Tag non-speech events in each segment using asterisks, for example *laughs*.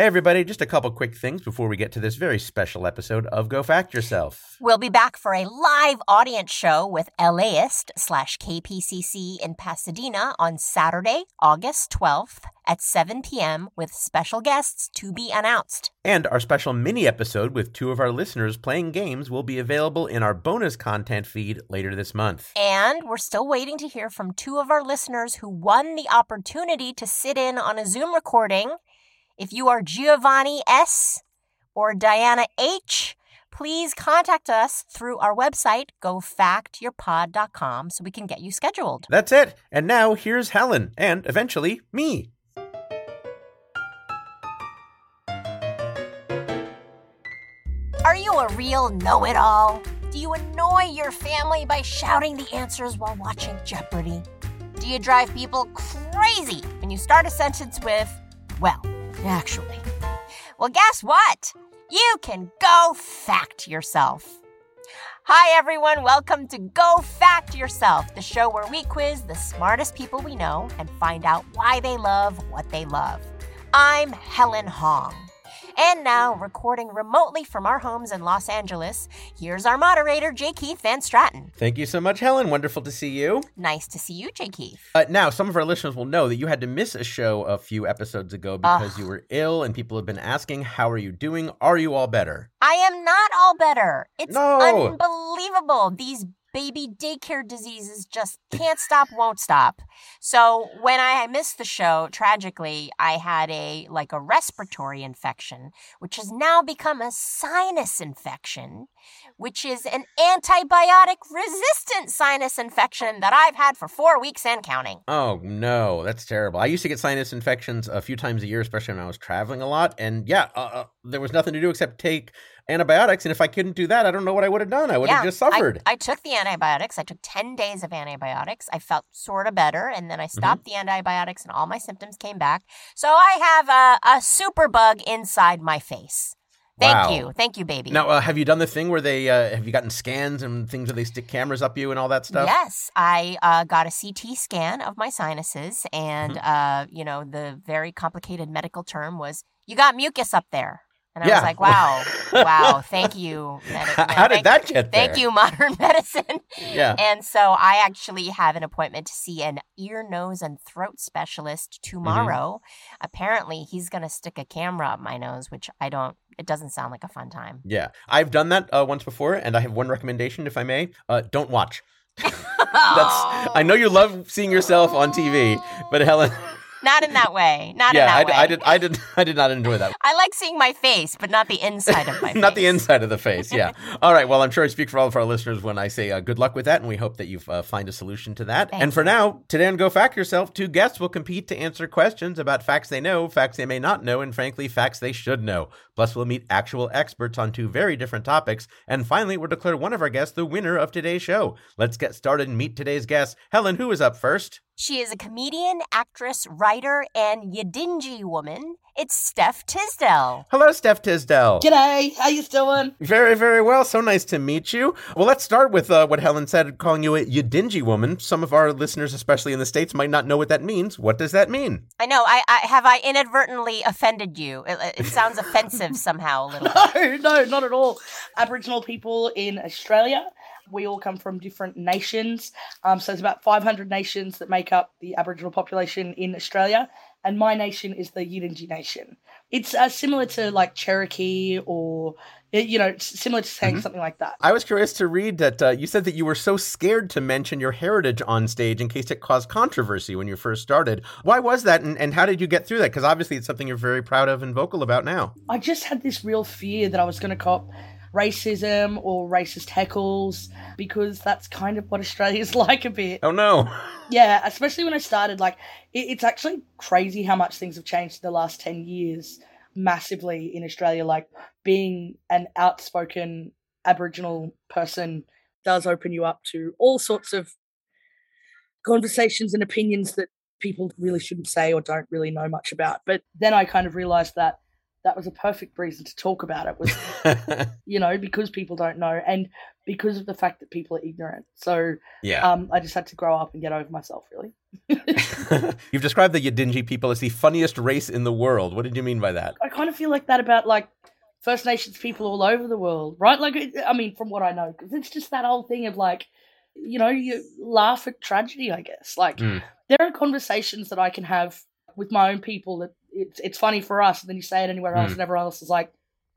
Hey, everybody, just a couple quick things before we get to this very special episode of Go Fact Yourself. We'll be back for a live audience show with LAist slash KPCC in Pasadena on Saturday, August 12th at 7 p.m. with special guests to be announced. And our special mini episode with two of our listeners playing games will be available in our bonus content feed later this month. And we're still waiting to hear from two of our listeners who won the opportunity to sit in on a Zoom recording. If you are Giovanni S. or Diana H., please contact us through our website, gofactyourpod.com, so we can get you scheduled. That's it. And now here's Helen, and eventually me. Are you a real know it all? Do you annoy your family by shouting the answers while watching Jeopardy? Do you drive people crazy when you start a sentence with, well, actually? Well, guess what? You can go fact yourself. Hi, everyone. Welcome to Go Fact Yourself, the show where we quiz the smartest people we know and find out why they love what they love. I'm Helen Hong. And now, recording remotely from our homes in Los Angeles, here's our moderator, J. Keith Van Straaten. Thank you so much, Helen. Wonderful to see you. Nice to see you, J. Keith. Uh, now, some of our listeners will know that you had to miss a show a few episodes ago because you were ill, and people have been asking, How are you doing? Are you all better? I am not all better. It's No. unbelievable. These baby daycare diseases just can't stop, won't stop. So when I missed the show, tragically, I had a like a respiratory infection, which has now become a sinus infection, which is an antibiotic resistant sinus infection that I've had for four weeks and counting. Oh, no, that's terrible. I used to get sinus infections a few times a year, especially when I was traveling a lot. And yeah, uh, uh, there was nothing to do except take antibiotics. And if I couldn't do that, I don't know what I would have done. I would have just suffered. I, took the antibiotics. I took 10 days of antibiotics. I felt sort of better, and then I Mm-hmm. stopped the antibiotics, and all my symptoms came back. So I have a, a super bug inside my face. Thank Wow. you. Thank you, baby. Now, uh, have you done the thing where they uh, have you gotten scans and things where they stick cameras up you and all that stuff? Yes, I uh, got a CT scan of my sinuses, and Mm-hmm. uh, you know the very complicated medical term was you got mucus up there, and I Yeah. was like, wow, *laughs* wow, thank you. medi- How did thank- that get there? Thank you, modern *laughs* medicine. Yeah. And so I actually have an appointment to see an ear, nose, and throat specialist Mm-hmm. tomorrow. Apparently, he's going to stick a camera up my nose, which I don't, it doesn't sound like a fun time. Yeah, I've done that uh, once before, and I have one recommendation, if I may. Uh, don't watch. *laughs* That's. I know you love seeing yourself on TV, but Helen, Not in that way. Not yeah, in I, that way. I did. I did. *laughs* I did not enjoy that. I like seeing my face, but not the inside of my face. *laughs* Not the inside of the face. Yeah. *laughs* All right. Well, I'm sure I speak for all of our listeners when I say uh, good luck with that, and we hope that you uh, find a solution to that. And for now, today on Go Fact Yourself, two guests will compete to answer questions about facts they know, facts they may not know, and frankly, facts they should know. Plus, we'll meet actual experts on two very different topics. And finally, we'll declare one of our guests the winner of today's show. Let's get started and meet today's guest. Helen, who is up first? She is a comedian, actress, writer, and Yidinjy woman. It's Steph Tisdell. Hello, Steph Tisdell. G'day, how you doing? Very, very well. So nice to meet you. Well, let's start with uh, what Helen said, calling you a Yidinjy woman. Some of our listeners, especially in the States, might not know what that means. What does that mean? I know. I, I have I inadvertently offended you. It, it sounds *laughs* offensive somehow a little. No, no, not at all. Aboriginal people in Australia, we all come from different nations. Um, so there's about 500 nations that make up the Aboriginal population in Australia, and my nation is the Yidinjy Nation. It's uh, similar to like Cherokee or, you know, similar to saying something like that. I was curious to read that uh, you said that you were so scared to mention your heritage on stage in case it caused controversy when you first started. Why was that, and, and how did you get through that? Because obviously it's something you're very proud of and vocal about now. I just had this real fear that I was going to cop racism or racist heckles because that's kind of what Australia's *laughs* like a bit. Oh, no. Yeah, especially when I started, like, it, it's actually crazy how much things have changed in the last 10 years massively in Australia. Like, being an outspoken Aboriginal person does open you up to all sorts of conversations and opinions that people really shouldn't say or don't really know much about. But then I kind of realized that that was a perfect reason to talk about it was *laughs* you know, because people don't know. And because of the fact that people are ignorant. So Yeah. um, I just had to grow up and get over myself, really. *laughs* *laughs* You've described the Yidinjy people as the funniest race in the world. What did you mean by that? I kind of feel like that about like First Nations people all over the world, right? Like, I mean, from what I know, because it's just that whole thing of like, you know, you laugh at tragedy. I guess like Mm. there are conversations that I can have with my own people that it's it's funny for us, and then you say it anywhere else, Mm. and everyone else is like,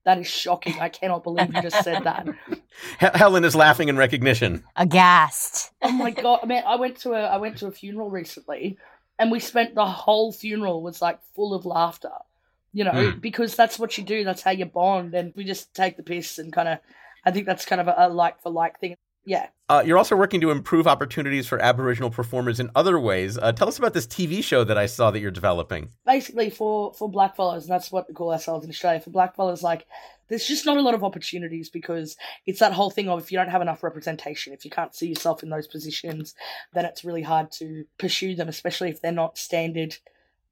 "That is shocking! I cannot believe you just said that." *laughs* Helen is laughing in recognition. Aghast. oh my god! I mean, I went to a I went to a funeral recently, and we spent the whole funeral was like full of laughter. You know, Mm. because that's what you do. That's how you bond, and we just take the piss and kind of. I think that's kind of a, a like for like thing. Yeah. Uh, you're also working to improve opportunities for Aboriginal performers in other ways. Uh, tell us about this TV show that I saw that you're developing. basically for for black fellows, and that's what we call ourselves in Australia. For black fellows, like there's just not a lot of opportunities because it's that whole thing of if you don't have enough representation, if you can't see yourself in those positions, then it's really hard to pursue them, especially if they're not standard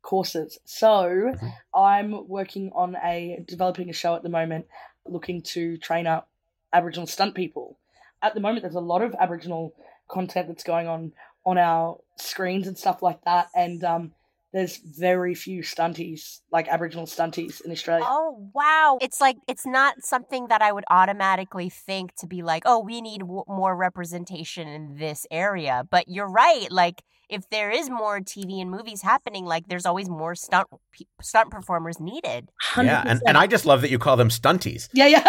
courses. So I'm working on a developing a show at the moment, looking to train up Aboriginal stunt people. At the moment, there's a lot of Aboriginal content that's going on on our screens and stuff like that, and um, there's very few stunties, like Aboriginal stunties in Australia. Oh, wow. It's like, it's not something that I would automatically think to be like, oh, we need w- more representation in this area. But you're right. Like, if there is more TV and movies happening, like, there's always more stunt pe- stunt performers needed. Yeah, and, 100%. and I just love that you call them stunties. yeah, yeah.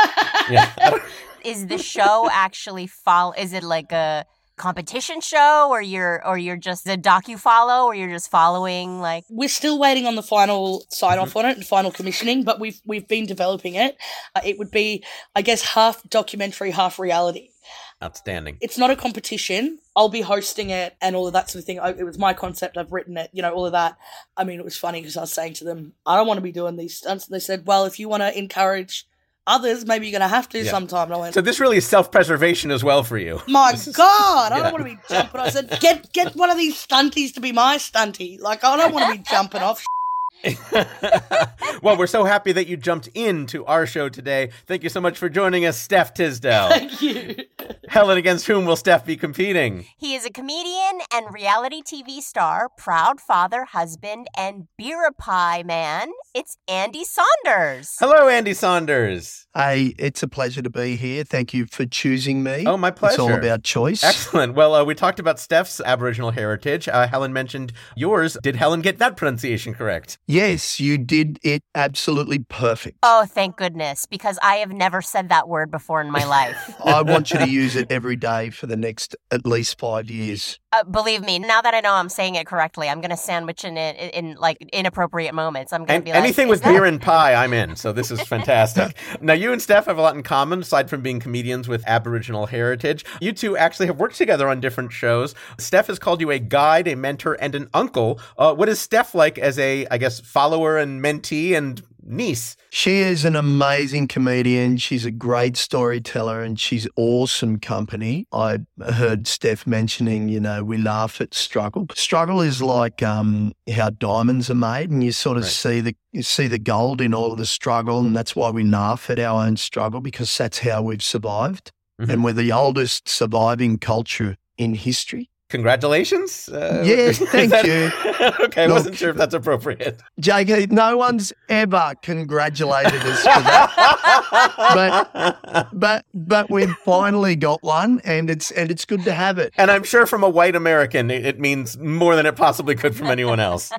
Yeah. *laughs* *laughs* Is the show actually follow? Is it like a competition show, or you're, or you're just a docu follow, or you're just following like? We're still waiting on the final sign off on it and final commissioning, but we've we've been developing it. Uh, it would be, I guess, half documentary, half reality. Outstanding. It's not a competition. I'll be hosting it and all of that sort of thing. I, it was my concept. I've written it. You know, all of that. I mean, it was funny because I was saying to them, I don't want to be doing these stunts. And they said, Well, if you want to encourage others, maybe you're going to have to Yeah. sometime. And I went, So this really is self-preservation as well for you. My This is- God, I yeah. don't want to be jumping. I said, get get one of these stunties to be my stunty. Like I don't want to be jumping off. *laughs* well, we're so happy that you jumped into our show today. Thank you so much for joining us, Steph Tisdell. Thank you. Helen, against whom will Steph be competing? He is a comedian and reality TV star, proud father, husband, and beer pie man. It's Andy Saunders. Hello, Andy Saunders. Hey, it's a pleasure to be here. Thank you for choosing me. Oh, my pleasure. It's all about choice. Excellent. Well, uh, we talked about Steph's Aboriginal heritage. Uh, Helen mentioned yours. Did Helen get that pronunciation correct? Yes, you did it absolutely perfect. Oh, thank goodness, because I have never said that word before in my *laughs* life. I want you to *laughs* use it every day for the next at least five years. Uh, believe me, now that I know I'm saying it correctly, I'm going to sandwich in it in, in like inappropriate moments. I'm going to be like, anything with that- beer and pie, I'm in. So this is fantastic. *laughs* now, you and Steph have a lot in common, aside from being comedians with Aboriginal heritage. You two actually have worked together on different shows. Steph has called you a guide, a mentor, and an uncle. Uh, what is Steph like as a, I guess, follower and mentee and niece? She is an amazing comedian. She's a great storyteller and she's awesome company. I heard Steph mentioning, you know, we laugh at struggle. Struggle is like um, how diamonds are made and you sort of Right. see the you see the gold in all of the struggle and that's why we laugh at our own struggle because that's how we've survived. Mhm. And we're the oldest surviving culture in history. Congratulations. Uh, Yes, *laughs* thank that- you. *laughs* okay, I wasn't sure if that's appropriate. JK, no one's ever congratulated us for that. *laughs* but but but we've finally got one, and it's and it's good to have it. And I'm sure from a white American, it it means more than it possibly could from anyone else.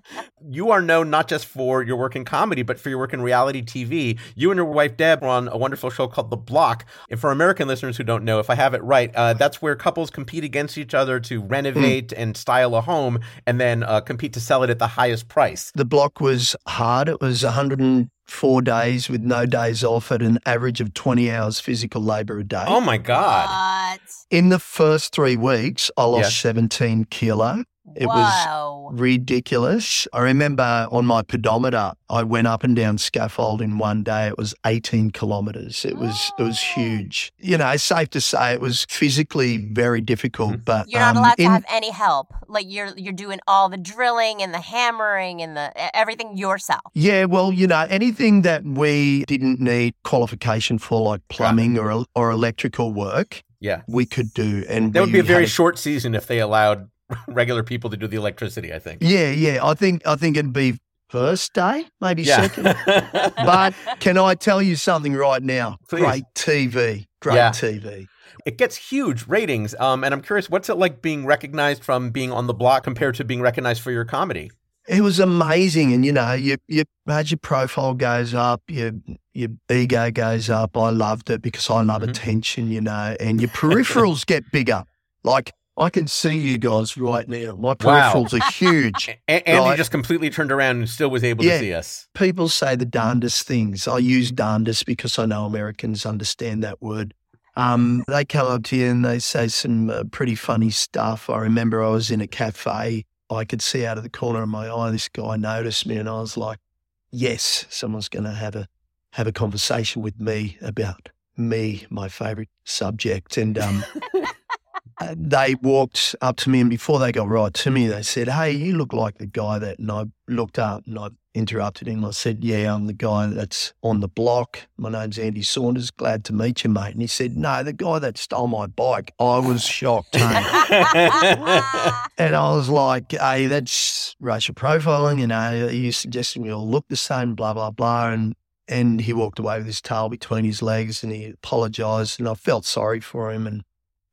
you are known not just for your work in comedy, but for your work in reality TV. You and your wife Deb were on a wonderful show called The Block. And for American listeners who don't know, if I have it right, uh, that's where couples compete against each other to renovate and style a home, and then uh, compete to sell it at the highest price. The block was hard. It was 104 days with no days off at an average of 20 hours physical labor a day. Oh my God! What? In the first three weeks, I lost Yeah. 17 kilo. It was ridiculous. I remember on my pedometer, I went up and down scaffold in one day. It was 18 kilometers. It was it was *gasps* huge. You know, it's safe to say it was physically very difficult. But You're not um, allowed to in- have any help. Like you're you're doing all the drilling and the hammering and the everything yourself. Yeah, well, you know, anything that we didn't need qualification for, like plumbing or or electrical work, Yeah. we could do. And That would be a very had short season if they allowed regular people to do the electricity, I think. Yeah, yeah. I think I think it'd be first day, maybe Yeah. second. *laughs* But can I tell you something right now? Please. Great TV. Great Yeah. TV. it gets huge ratings. Um, and I'm curious, what's it like being recognized from being on the block compared to being recognized for your comedy? It was amazing, and you know, you you as your profile goes up, your your ego goes up. I loved it because I love Mhm. attention, you know, and your peripherals *laughs* get bigger. Like I can see you guys right now. My Wow. peripherals are huge. *laughs* A- Andy Right. just completely turned around and still was able Yeah. to see us. People say the darndest things. I use darndest because I know Americans understand that word. Um, they come up to you and they say some uh, pretty funny stuff. I remember I was in a cafe. I could see out of the corner of my eye this guy noticed me, and I was like, "Yes, someone's going to have a have a conversation with me about me, my favorite subject." And um, *laughs* they walked up to me, and before they got right to me, they said, "Hey, you look like the guy that." And I looked up and I interrupted him. I said, "Yeah, I'm the guy that's on the block. My name's Andy Saunders. Glad to meet you, mate." And he said, "No, the guy that stole my bike." I was shocked, *laughs* and I was like, "Hey, that's racial profiling. You know, you suggesting we all look the same, blah blah blah." And and he walked away with his tail between his legs, and he apologised, and I felt sorry for him. And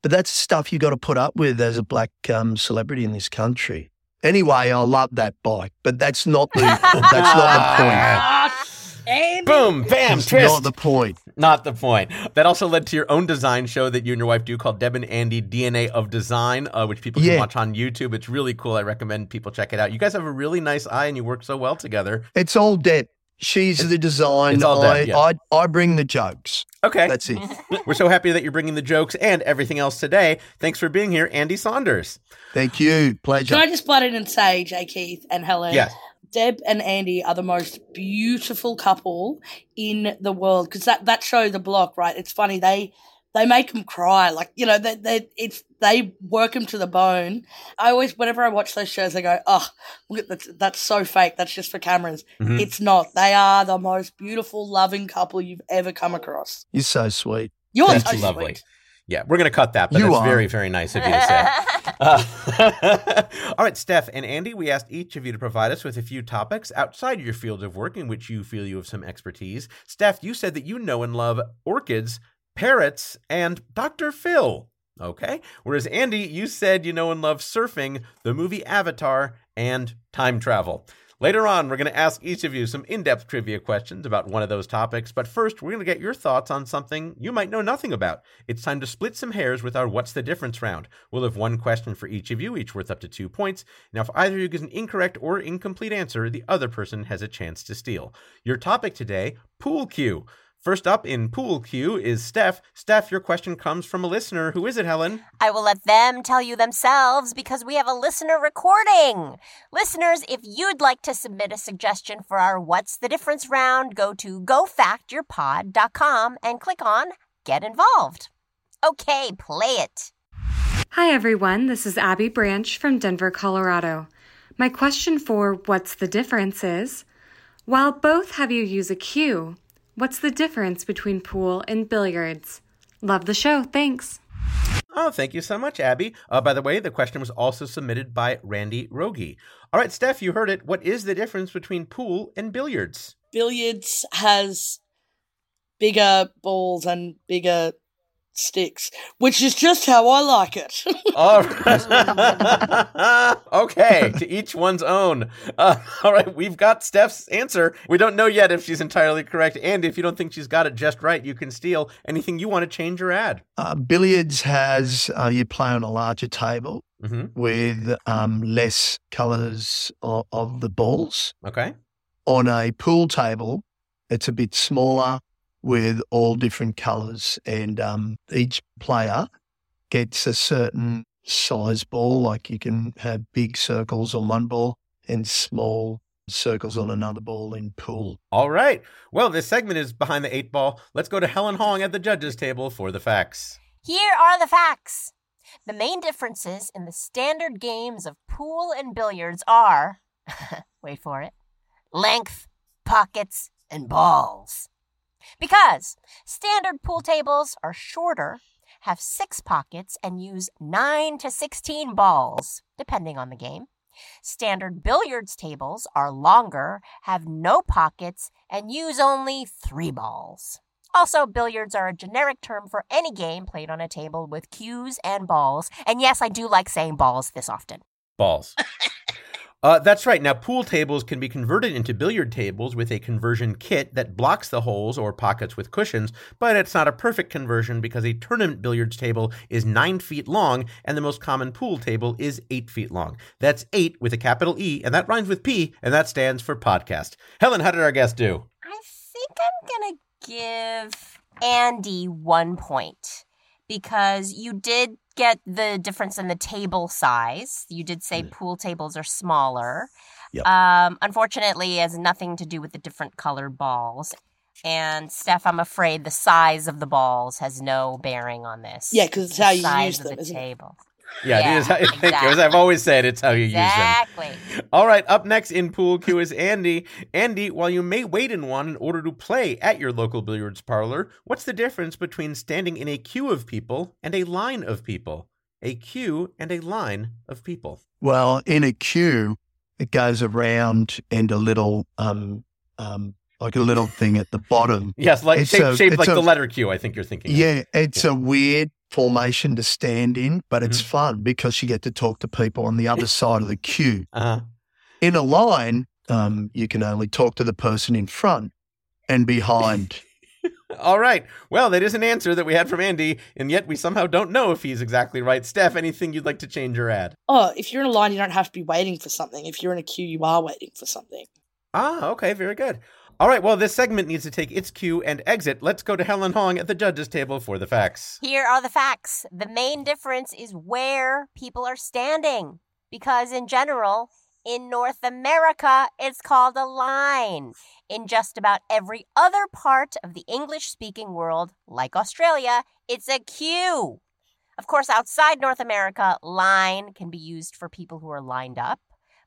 but that's stuff you got to put up with as a black um, celebrity in this country. Anyway, I love that bike, but that's not the that's not the point. *laughs* Boom, bam, That's twist. not the point. Not the point. That also led to your own design show that you and your wife do called Deb and Andy DNA of Design, uh, which people can Yeah. watch on YouTube. It's really cool. I recommend people check it out. You guys have a really nice eye and you work so well together. It's all Deb. She's the design. it's all Deb, I, yeah. I I bring the jokes. Okay. That's it. *laughs* We're so happy that you're bringing the jokes and everything else today. Thanks for being here, Andy Saunders. Thank you. Pleasure. Can I just butt in and say, J. Keith and Helen, Yes. Deb and Andy are the most beautiful couple in the world because that, that show, The Block, right? It's funny they they make them cry, like you know they they it's they work them to the bone. I always, whenever I watch those shows, I go, oh, look at that, that's so fake. That's just for cameras. Mhm. It's not. They are the most beautiful, loving couple you've ever come across. You're so sweet. You're Thank so you. Lovely. sweet. Yeah, we're going to cut that, but You it's are. very, very nice of you to say. *laughs* Uh, *laughs* all right, Steph and Andy, we asked each of you to provide us with a few topics outside your field of work in which you feel you have some expertise. Steph, you said that you know and love orchids, parrots, and Dr. Phil. Okay. Whereas Andy, you said you know and love surfing, the movie Avatar, and time travel. Later on, we're going to ask each of you some in depth trivia questions about one of those topics, but first, we're going to get your thoughts on something you might know nothing about. It's time to split some hairs with our What's the Difference round. We'll have one question for each of you, each worth up to two points. Now, if either of you gives an incorrect or incomplete answer, the other person has a chance to steal. Your topic today pool cue. First up in pool cue is Steph. Steph, your question comes from a listener. Who is it, Helen? I will let them tell you themselves because we have a listener recording. Listeners, if you'd like to submit a suggestion for our What's the Difference round, go to gofactyourpod.com and click on Get Involved. Okay, play it. Hi, everyone. This is Abby Branch from Denver, Colorado. My question for What's the Difference is While both have you use a cue, what's the difference between pool and billiards? Love the show. Thanks. Oh, thank you so much, Abby. Uh, by the way, the question was also submitted by Randy Rogie. All right, Steph, you heard it. What is the difference between pool and billiards? Billiards has bigger balls and bigger sticks, which is just how I like it. *laughs* All right. *laughs* okay, to each one's own. Uh, *laughs* all right, we've got Steph's answer. We don't know yet if she's entirely correct. And if you don't think she's got it just right, you can steal anything you want to change or add. Uh, billiards has uh, you play on a larger table hmm with um, less colours of, of the balls. Okay. On a pool table, it's a bit smaller with all different colours, and um, each player gets a certain size ball. Like you can have big circles on one ball and small circles on another ball in pool. All right. Well, this segment is behind the eight ball. Let's go to Helen Hong at the judges' table for the facts. Here are the facts. The main differences in the standard games of pool and billiards are *laughs* wait for it length, pockets, and balls. Because standard pool tables are shorter, have six pockets and use 9 to 16 balls, depending on the game. Standard billiards tables are longer, have no pockets, and use only three balls. Also, billiards are a generic term for any game played on a table with cues and balls. And yes, I do like saying balls this often. Balls. *laughs* Uh, that's right. Now, pool tables can be converted into billiard tables with a conversion kit that blocks the holes or pockets with cushions, but it's not a perfect conversion because a tournament billiards table is nine feet long and the most common pool table is eight feet long. That's eight with a capital E, and that rhymes with P, and that stands for podcast. Helen, how did our guest do? I think I'm going to give Andy one point because you did get the difference in the table size. You did say Mm. pool tables are smaller. Yep. Um, unfortunately, it has nothing to do with the different colored balls. And Steph, I'm afraid the size of the balls has no bearing on this. Yeah, because it's The how you size use of them, the isn't it? Table. Yeah, Yeah, it is. Thank you. As exactly. I've always said, it's how you use them. Exactly. All right, up next in Pool Cue is Andy. Andy, while you may wait in one in order to play at your local billiards parlor, what's the difference between standing in a queue of people and a line of people? A queue and a line of people. Well, in a queue, it goes around and a little, um, um, like a little thing at the bottom. *laughs* Yes, like It's shaped, a- shaped like a- the letter Q. I think you're thinking. of. Yeah, it's a weird formation to stand in, but it's Mhm. fun because you get to talk to people on the other *laughs* side of the queue. Uh-huh. In a line, um, you can only talk to the person in front and behind. *laughs* All right. Well, that is an answer that we had from Andy, and yet we somehow don't know if he's exactly right. Steph, anything you'd like to change or add? Oh, if you're in a line, you don't have to be waiting for something. If you're in a queue, you are waiting for something. Ah, okay, very good. All right, well, this segment needs to take its cue and exit. Let's go to Helen Hong at the judges' table for the facts. Here are the facts. The main difference is where people are standing. Because in general, in North America, it's called a line. In just about every other part of the English speaking world, like Australia, it's a queue. Of course, outside North America, line can be used for people who are lined up,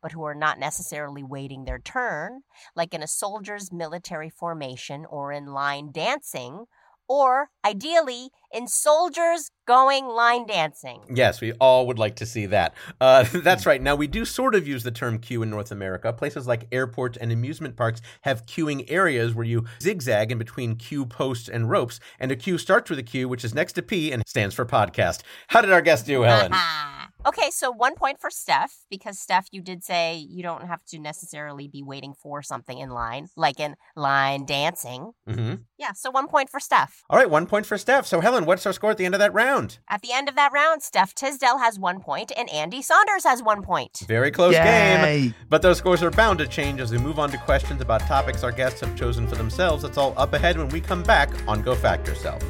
but who are not necessarily waiting their turn, like in a soldier's military formation or in line dancing, or ideally in soldiers going line dancing. Yes, we all would like to see that. Uh, *laughs* that's right. Now, we do sort of use the term queue in North America. Places like airports and amusement parks have queuing areas where you zigzag in between queue posts and ropes. And a queue starts with a Q, which is next to P and stands for podcast. How did our guest do, *laughs* Helen? *laughs* okay, so one point for Steph, because Steph, you did say you don't have to necessarily be waiting for something in line, like in line dancing. hmm Yeah, so one point for Steph. All right, one point for Steph. So, Helen, what's our score at the end of that round? At the end of that round, Steph Tisdell has one point and Andy Saunders has one point. Very close game. But those scores are bound to change as we move on to questions about topics our guests have chosen for themselves. That's all up ahead when we come back on Go Fact Yourself.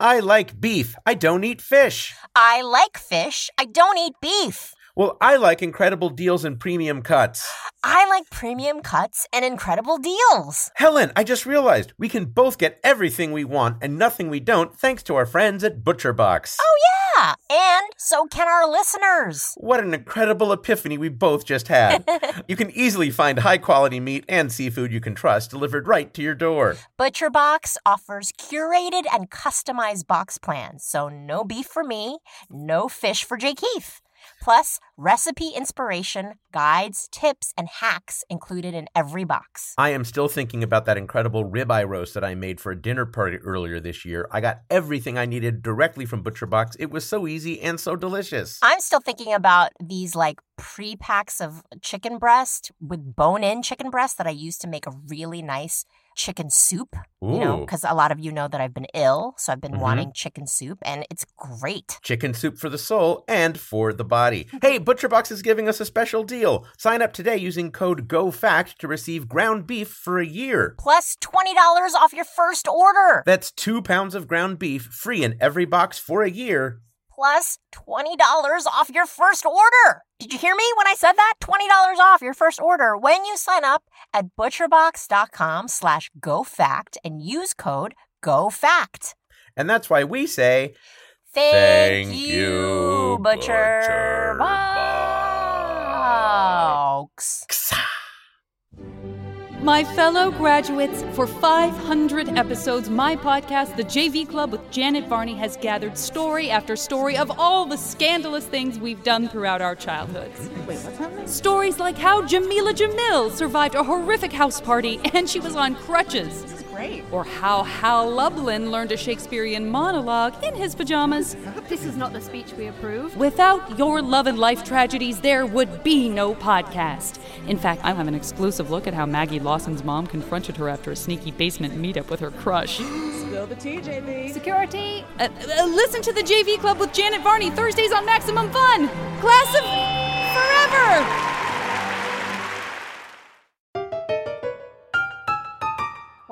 I like beef. I don't eat fish. I like fish. I don't eat beef. Well, I like incredible deals and premium cuts. I like premium cuts and incredible deals. Helen, I just realized we can both get everything we want and nothing we don't thanks to our friends at ButcherBox. Oh, yeah. And so can our listeners. What an incredible epiphany we both just had. *laughs* you can easily find high quality meat and seafood you can trust delivered right to your door. ButcherBox offers curated and customized box plans. So no beef for me, no fish for J. Keith. Plus, recipe inspiration, guides, tips, and hacks included in every box. I am still thinking about that incredible ribeye roast that I made for a dinner party earlier this year. I got everything I needed directly from ButcherBox. It was so easy and so delicious. I'm still thinking about these like pre packs of chicken breast with bone in chicken breast that I used to make a really nice chicken soup. You know, because a lot of you know that I've been ill, so I've been Mhm. wanting chicken soup, and it's great. Chicken soup for the soul and for the body. Hey, ButcherBox is giving us a special deal. Sign up today using code GOFACT to receive ground beef for a year. Plus $20 off your first order. That's two pounds of ground beef free in every box for a year. Plus $20 off your first order. Did you hear me when I said that? $20 off your first order when you sign up at butcherbox.com slash GoFact and use code GoFact. And that's why we say, Thank, Thank you, Butcher Butcher Box. My fellow graduates, for 500 episodes, my podcast, The JV Club with Janet Varney, has gathered story after story of all the scandalous things we've done throughout our childhoods. Wait, what's happening? Stories like how Jameela Jamil survived a horrific house party and she was on crutches. This is great. Or how Hal Lublin learned a Shakespearean monologue in his pajamas. *laughs* This is not the speech we approve. Without your love and life tragedies, there would be no podcast. In fact, I'll have an exclusive look at how Maggie Lawson's mom confronted her after a sneaky basement meetup with her crush. *gasps* Spill the tea, JV. Security. Uh, uh, listen to the JV Club with Janet Varney Thursdays on Maximum Fun. Class of forever.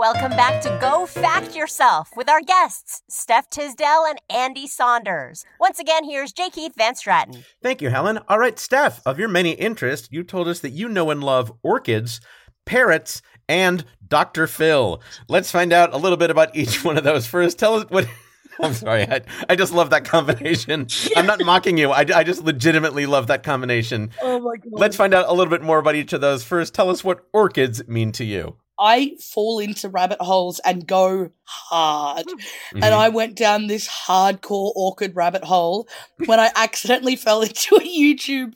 Welcome back to Go Fact Yourself with our guests, Steph Tisdell and Andy Saunders. Once again, here's J. Keith Van Straaten. Thank you, Helen. All right, Steph, of your many interests, you told us that you know and love orchids, parrots, and Dr. Phil. Let's find out a little bit about each one of those. First, tell us what. *laughs* I'm sorry. I, I just love that combination. I'm not mocking you. I, I just legitimately love that combination. Oh my god. Let's find out a little bit more about each of those. First, tell us what orchids mean to you. I fall into rabbit holes and go hard. Mm-hmm. And I went down this hardcore orchid rabbit hole when I accidentally *laughs* fell into a YouTube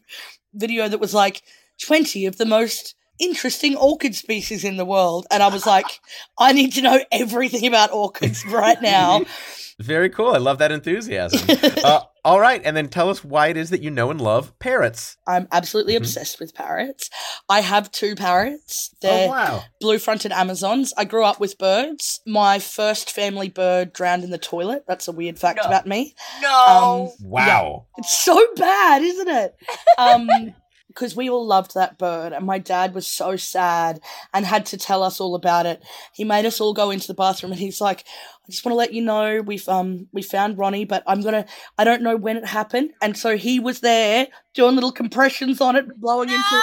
video that was like 20 of the most interesting orchid species in the world. And I was like, I need to know everything about orchids right now. *laughs* Very cool. I love that enthusiasm. *laughs* uh, all right. And then tell us why it is that you know and love parrots. I'm absolutely Mhm. obsessed with parrots. I have two parrots. They're oh, wow. blue fronted Amazons. I grew up with birds. My first family bird drowned in the toilet. That's a weird fact No. about me. No. Wow. It's so bad, isn't it? Um, *laughs* because we all loved that bird, and my dad was so sad and had to tell us all about it. He made us all go into the bathroom, and he's like, "I just want to let you know we've um we found Ronnie, but I'm gonna I don't know when it happened." And so he was there doing little compressions on it, blowing into it.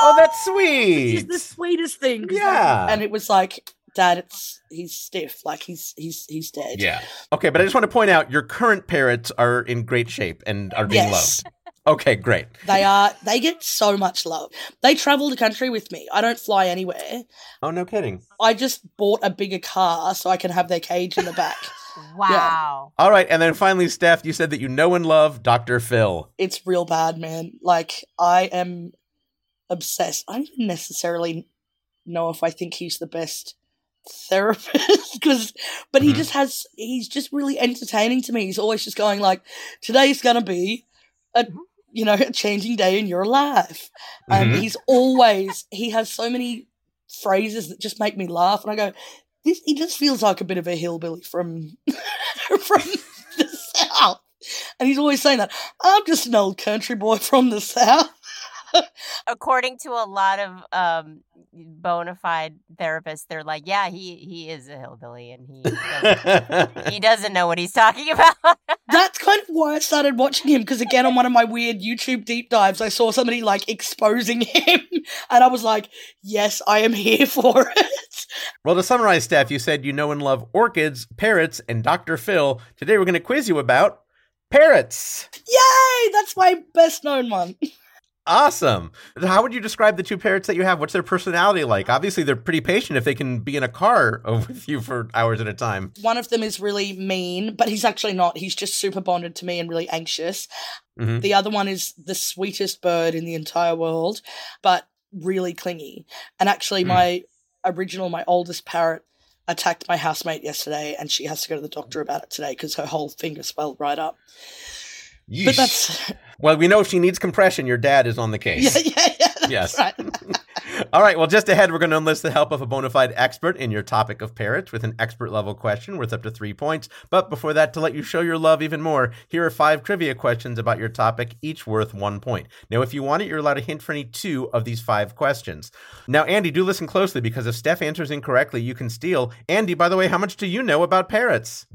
Oh, that's sweet. It's sweet. the sweetest thing Yeah. and it was like, Dad, it's he's stiff, like he's he's he's dead. Yeah. Okay, but I just want to point out your current parrots are in great shape and are being Yes. loved. Okay, great. They are. They get so much love. They travel the country with me. I don't fly anywhere. Oh, no kidding. I just bought a bigger car so I can have their cage in the back. *laughs* Wow. All right, and then finally, Steph, you said that you know and love Dr. Phil. it's real bad, man. Like I am obsessed. I don't even necessarily know if I think he's the best therapist *laughs* because but he Mhm. just has he's just really entertaining to me he's always just going like today's gonna be a you know a *laughs* changing day in your life. And Mhm. he's always he has so many phrases that just make me laugh and i go this he just feels like a bit of a hillbilly from *laughs* from the south. And he's always saying that i'm just an old country boy from the south *laughs* According to a lot of um, bona fide therapists, they're like, yeah, he, he is a hillbilly and he doesn't, he *laughs* doesn't know what he's talking *laughs* about. that's kind of why i started watching him because again on one of my weird youtube deep dives i saw somebody like exposing him and i was like yes i am here for it well, to summarize, Steph, you said you know and love orchids, parrots, and Dr. Phil. Today we're going to quiz you about parrots. yay that's my best known one Awesome. How would you describe the two parrots that you have? What's their personality like? Obviously, they're pretty patient if they can be in a car *laughs* with you for hours at a time. One of them is really mean, but he's actually not. He's just super bonded to me and really anxious. Mhm. The other one is the sweetest bird in the entire world, but really clingy. And actually, Mm. my original, my oldest parrot attacked my housemate yesterday, and she has to go to the doctor about it today because her whole finger swelled right up. But that's Well, we know if she needs compression, your dad is on the case. yeah, yeah, yeah. that's Yes. right. *laughs* All right. Well, just ahead, we're going to enlist the help of a bona fide expert in your topic of parrots with an expert level question worth up to three points. But before that, to let you show your love even more, here are five trivia questions about your topic, each worth one point. Now, if you want it, you're allowed a hint for any two of these five questions. Now, Andy, do listen closely because if Steph answers incorrectly, you can steal. Andy, by the way, how much do you know about parrots?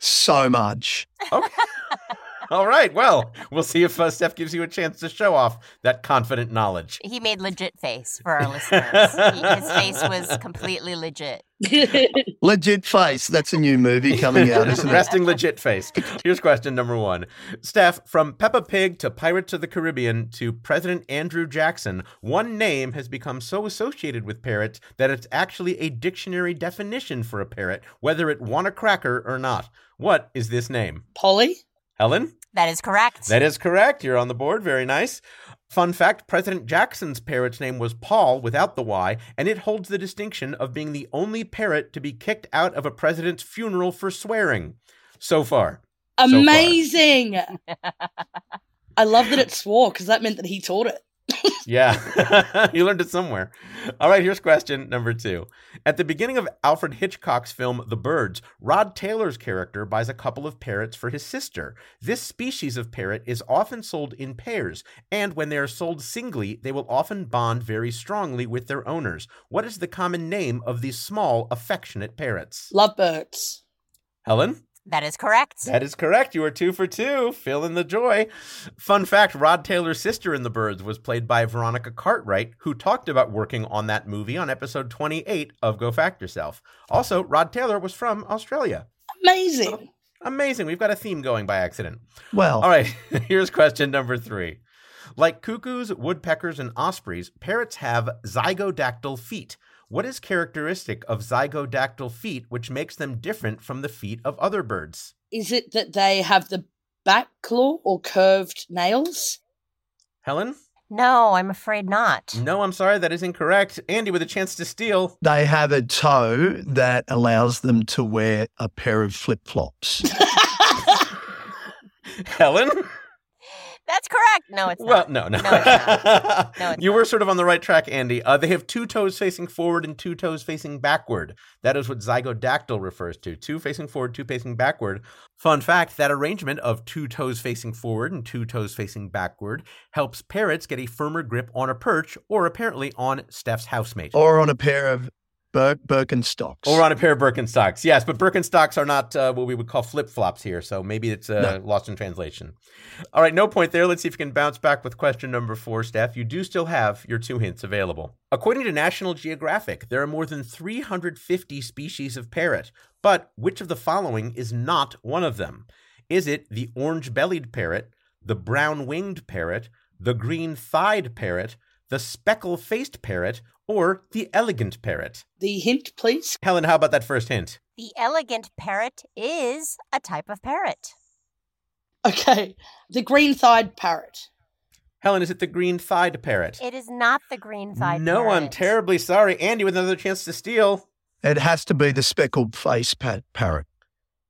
So much. Okay. *laughs* All right. Well, we'll see if uh, Steph gives you a chance to show off that confident knowledge. He made legit face for our listeners. His face was completely legit. *laughs* Legit face. That's a new movie coming out, isn't it? Resting legit face. Here's question number one. Steph, from Peppa Pig to Pirates of the Caribbean to President Andrew Jackson, one name has become so associated with parrots that it's actually a dictionary definition for a parrot, whether it won a cracker or not. What is this name? Polly? Helen? That is correct. That is correct. You're on the board. Very nice. Fun fact President Jackson's parrot's name was Paul without the Y, and it holds the distinction of being the only parrot to be kicked out of a president's funeral for swearing. So far. So far. Amazing. *laughs* I love that it swore because that meant that he taught it. Yeah, *laughs* you learned it somewhere. All right, here's question number two. At the beginning of Alfred Hitchcock's film The Birds, Rod Taylor's character buys a couple of parrots for his sister. This species of parrot is often sold in pairs, and when they are sold singly, they will often bond very strongly with their owners. What is the common name of these small, affectionate parrots? Lovebirds. Helen? That is correct. That is correct. You are two for two. Fill in the joy. Fun fact Rod Taylor's sister in The Birds was played by Veronica Cartwright, who talked about working on that movie on episode 28 of Go Fact Yourself. Also, Rod Taylor was from Australia. Amazing. Amazing. We've got a theme going by accident. Well, All right, *laughs* here's question number three. Like cuckoos, woodpeckers, and ospreys, parrots have zygodactyl feet. What is characteristic of zygodactyl feet which makes them different from the feet of other birds? Is it that they have the back claw or curved nails? Helen? No, I'm afraid not. No, I'm sorry, that is incorrect. Andy with a chance to steal. they have a toe that allows them to wear a pair of flip flops. *laughs* Helen? That's correct. No, it's not. Well, not. no, no. No, it's not. *laughs* No, it's you were sort of on the right track, Andy. Uh, they have two toes facing forward and two toes facing backward. That is what zygodactyl refers to. Two facing forward, two facing backward. Fun fact that arrangement of two toes facing forward and two toes facing backward helps parrots get a firmer grip on a perch or apparently on Steph's housemate. or on a pair of Bir- Birkenstocks. Or on a pair of Birkenstocks. Yes, but Birkenstocks are not uh, what we would call flip flops here, so maybe it's uh, lost in translation. All right, no point there. Let's see if you can bounce back with question number four, Steph. You do still have your two hints available. According to National Geographic, there are more than 350 species of parrot, but which of the following is not one of them? Is it the orange bellied parrot, the brown winged parrot, the green thighed parrot, the speckle faced parrot, or the elegant parrot? The hint, please. Helen, how about that first hint? The elegant parrot is a type of parrot. Okay. The green thighed parrot. Helen, is it the green thighed parrot? It is not the green thighed no, parrot. I'm terribly sorry. Andy with another chance to steal. It has to be the speckled faced parrot.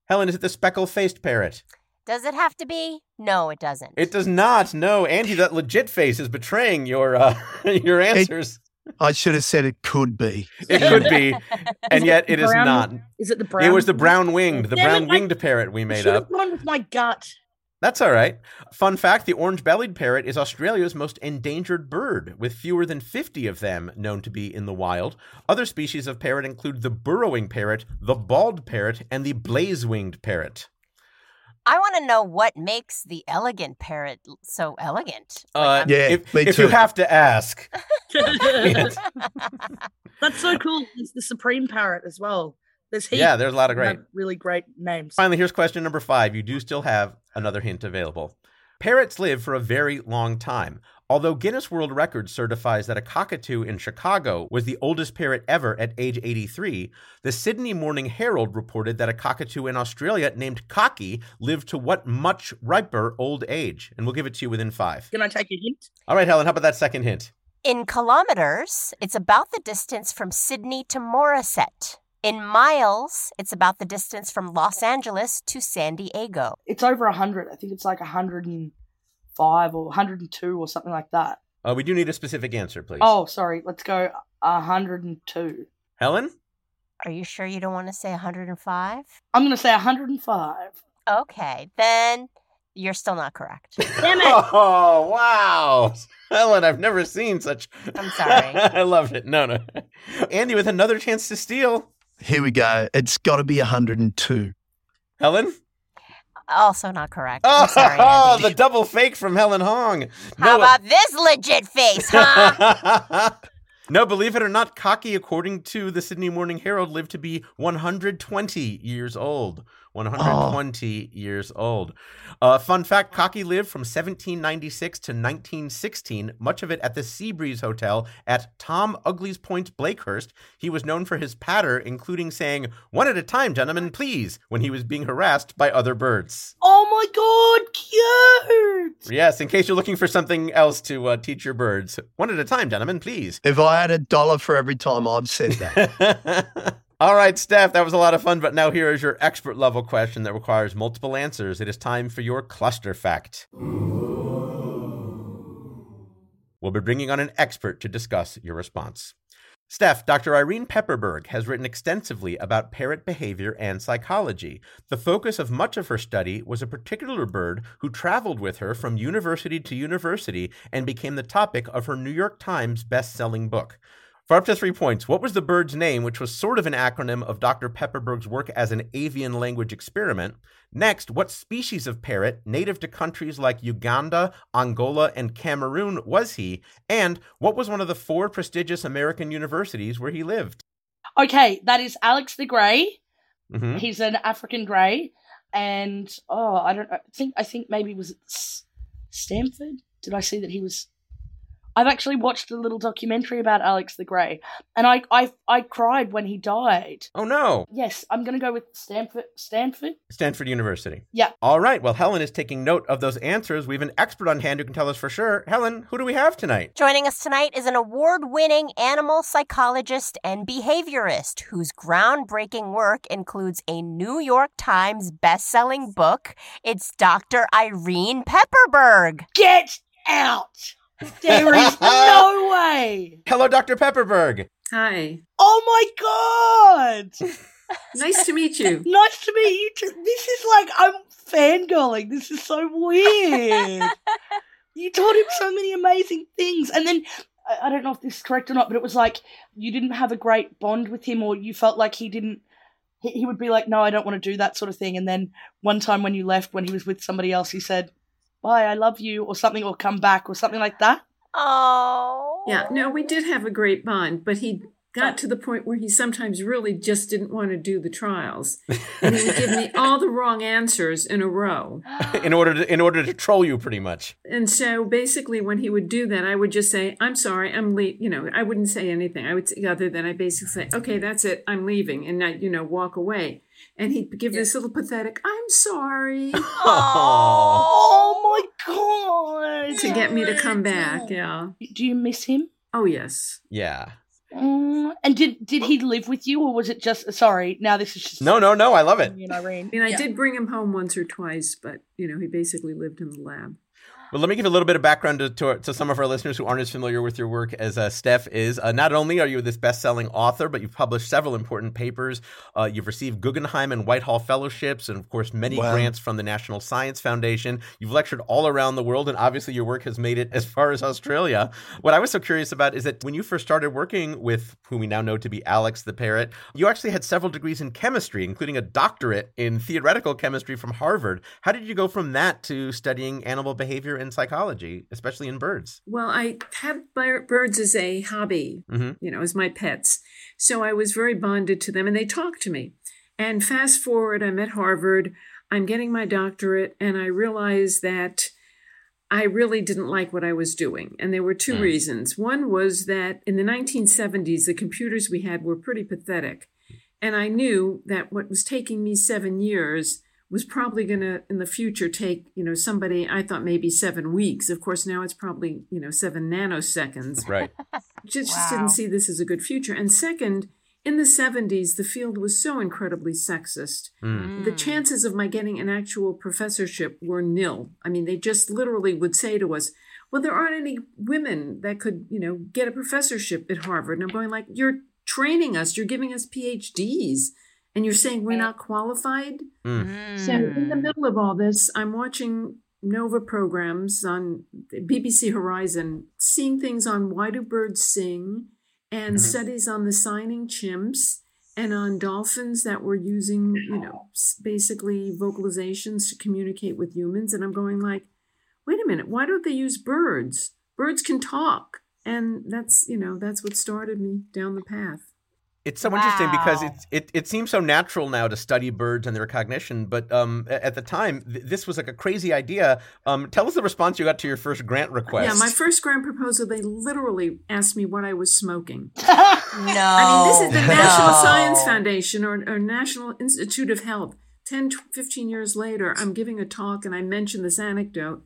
Helen, is it the speckle faced parrot? Does it have to be? No, it doesn't. It does not. No, Andy, that legit face is betraying your uh, *laughs* your answers. I should have said it could be. It, could be, *laughs* and Is yet it it is brown- not. Is it the brown? It was the brown winged, the brown winged parrot we made Should up. have gone with my gut. That's all right. Fun fact the orange bellied parrot is Australia's most endangered bird, with fewer than 50 of them known to be in the wild. Other species of parrot include the burrowing parrot, the bald parrot, and the blaze winged parrot. I want to know what makes the elegant parrot so elegant. Uh, Like, I'm- Yeah, if, me if you have to ask. *laughs* *laughs* That's so cool. It's the supreme parrot as well. There's heaps yeah, there's a lot of great. really great names. Finally, here's question number five. You do still have another hint available. Parrots live for a very long time. Although Guinness World Records certifies that a cockatoo in Chicago was the oldest parrot ever at age 83, the Sydney Morning Herald reported that a cockatoo in Australia named Cocky lived to what much riper old age? And we'll give it to you within five. Can I take a hint? All right, Helen, how about that second hint? In kilometers, it's about the distance from Sydney to Morisset. In miles, it's about the distance from Los Angeles to San Diego. It's over 100. I think it's like 105 or 102 or something like that. Uh, we do need a specific answer, please. Oh, sorry. Let's go 102. Helen? Are you sure you don't want to say 105? I'm going to say 105. Okay, then you're still not correct. *laughs* Damn it. *laughs* Oh, wow. Helen, I've never seen such. *laughs* I'm sorry. I loved it. No, no. Andy with another chance to steal. Here we go. It's got to be 102. Helen? Also not correct. Oh, sorry. *laughs* Oh, Andy. the double fake from Helen Hong. How No, about this legit face, huh? *laughs* no, believe it or not, Cocky, according to the Sydney Morning Herald, lived to be 120 years old. 120 years old. Uh, fun fact Cocky lived from 1796 to 1916, much of it at the Seabreeze Hotel at Tom Ugly's Point, Blakehurst. He was known for his patter, including saying, One at a time, gentlemen, please, when he was being harassed by other birds. Oh my god, cute! Yes, in case you're looking for something else to uh, teach your birds. One at a time, gentlemen, please. If I had a dollar for every time I've said that. *laughs* All right, Steph, that was a lot of fun, but now here is your expert level question that requires multiple answers. It is time for your cluster fact. We'll be bringing on an expert to discuss your response. Steph, Dr. Irene Pepperberg has written extensively about parrot behavior and psychology. The focus of much of her study was a particular bird who traveled with her from university to university and became the topic of her New York Times best-selling book. For up to three points, what was the bird's name, which was sort of an acronym of Dr. Pepperberg's work as an avian language experiment? Next, what species of parrot, native to countries like Uganda, Angola, and Cameroon, was he? And what was one of the four prestigious American universities where he lived? Okay, that is Alex the Grey. Mhm. He's an African grey, and oh, I don't I think I think maybe was it Stanford? Did I see that he was? I've actually watched a little documentary about Alex the Grey, and I I I cried when he died. Oh no, Yes, I'm gonna go with Stanford. Stanford. Stanford University. Yeah. All right, well, Helen is taking note of those answers. We have an expert on hand who can tell us for sure. Helen, who do we have tonight? Joining us tonight is an award winning animal psychologist and behaviorist whose groundbreaking work includes a New York Times best-selling book. It's Dr. Irene Pepperberg. Get out! There is *laughs* no way. Hello, Dr. Pepperberg. Hi. Oh my god! *laughs* Nice to meet you. *laughs* Nice to meet you too. This is like I'm fangirling. This is so weird. you taught him so many amazing things, and then I, I don't know if this is correct or not, but it was like you didn't have a great bond with him, or you felt like he didn't. He, he would be like, "No, I don't want to do that sort of thing," and then one time when you left, when he was with somebody else, he said, "Bye, I love you," or something, or "Come back," or something like that. Oh. Yeah, no, we did have a great bond, but he got to the point where he sometimes really just didn't want to do the trials. And he would give me *laughs* all the wrong answers in a row. *gasps* in order to in order to troll you pretty much. And so basically when he would do that, I would just say, I'm sorry, I'm late. You know, I wouldn't say anything. I would say other than I basically say, okay, that's it. I'm leaving. And I, you know, walk away. And he'd give this little pathetic, I'm sorry, *laughs* Oh my god! to get me to come back. Yeah. Do you miss him? Oh, yes. Yeah. Mm, and did did he live with you, or was it just? Sorry, now this is just No, no, no. I love it. You know, Irene. I mean, I Yeah. did bring him home once or twice, but, you know, he basically lived in the lab. Well, let me give a little bit of background to, to, to some of our listeners who aren't as familiar with your work as uh, Steph is. Uh, not only are you this best-selling author, but you've published several important papers. Uh, you've received Guggenheim and Whitehall fellowships, and of course, many Wow. grants from the National Science Foundation. You've lectured all around the world, and obviously, your work has made it as far as Australia. What I was so curious about is that when you first started working with who we now know to be Alex the parrot, you actually had several degrees in chemistry, including a doctorate in theoretical chemistry from Harvard. How did you go from that to studying animal behavior and psychology, especially in birds? Well, I have birds as a hobby, hmm you know, as my pets. So I was very bonded to them and they talked to me. And fast forward, I'm at Harvard, I'm getting my doctorate, and I realized that I really didn't like what I was doing. And there were two Mm. reasons. One was that in the 1970s, the computers we had were pretty pathetic. And I knew that what was taking me seven years was probably going to, in the future, take, you know, somebody, I thought maybe seven weeks. Of course, now it's probably, you know, seven nanoseconds *laughs* Right. *laughs* just, just didn't see this as a good future. And second, in the 70s, the field was so incredibly sexist. Mm. The chances of my getting an actual professorship were nil. I mean, they just literally would say to us, well, there aren't any women that could, you know, get a professorship at Harvard. And I'm going like, you're training us, you're giving us PhDs, and you're saying we're not qualified? Mm. So in the middle of all this, I'm watching Nova programs on BBC Horizon, seeing things on why do birds sing, and Mhm. studies on the signing chimps, and on dolphins that were using, you know, basically vocalizations to communicate with humans. And I'm going like, wait a minute, why don't they use birds? Birds can talk. And that's, you know, that's what started me down the path. It's so wow. interesting because it's, it, it seems so natural now to study birds and their cognition, but um, at the time, th- this was like a crazy idea. Um, tell us the response you got to your first grant request. Yeah, my first grant proposal, they literally asked me what I was smoking. no. *laughs* I mean, this is the no. National Science Foundation or, or National Institute of Health. 10, 15 years later, I'm giving a talk and I mention this anecdote.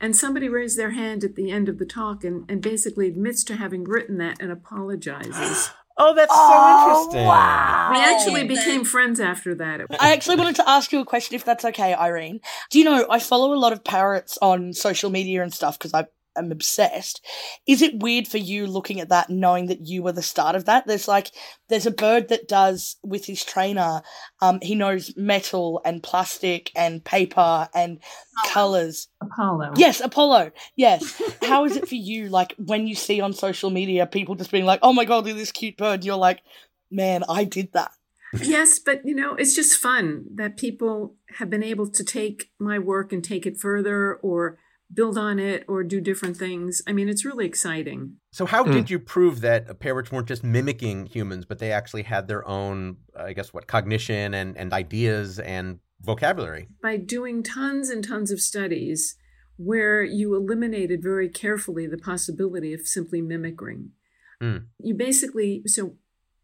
And somebody raised their hand at the end of the talk and, and basically admits to having written that and apologizes. *gasps* *gasps* *gasps* Oh, that's oh, so interesting. Wow. We actually became friends after that. I actually wanted to ask you a question, if that's okay, Irene. Do you know, I follow a lot of parrots on social media and stuff because I am obsessed. Is it weird for you looking at that, knowing that you were the start of that? There's like, there's a bird that does with his trainer. Um, he knows metal and plastic and paper and colors. Apollo. Yes, Apollo. Yes. *laughs* How is it for you? Like when you see on social media people just being like, "Oh my god, look at this cute bird," you're like, "Man, I did that." yes, but you know, it's just fun that people have been able to take my work and take it further or build on it or do different things. I mean, it's really exciting. So, how mm. did you prove that parrots weren't just mimicking humans, but they actually had their own, I guess, what cognition and, and ideas and vocabulary? By doing tons and tons of studies where you eliminated very carefully the possibility of simply mimicking. Mm. You basically so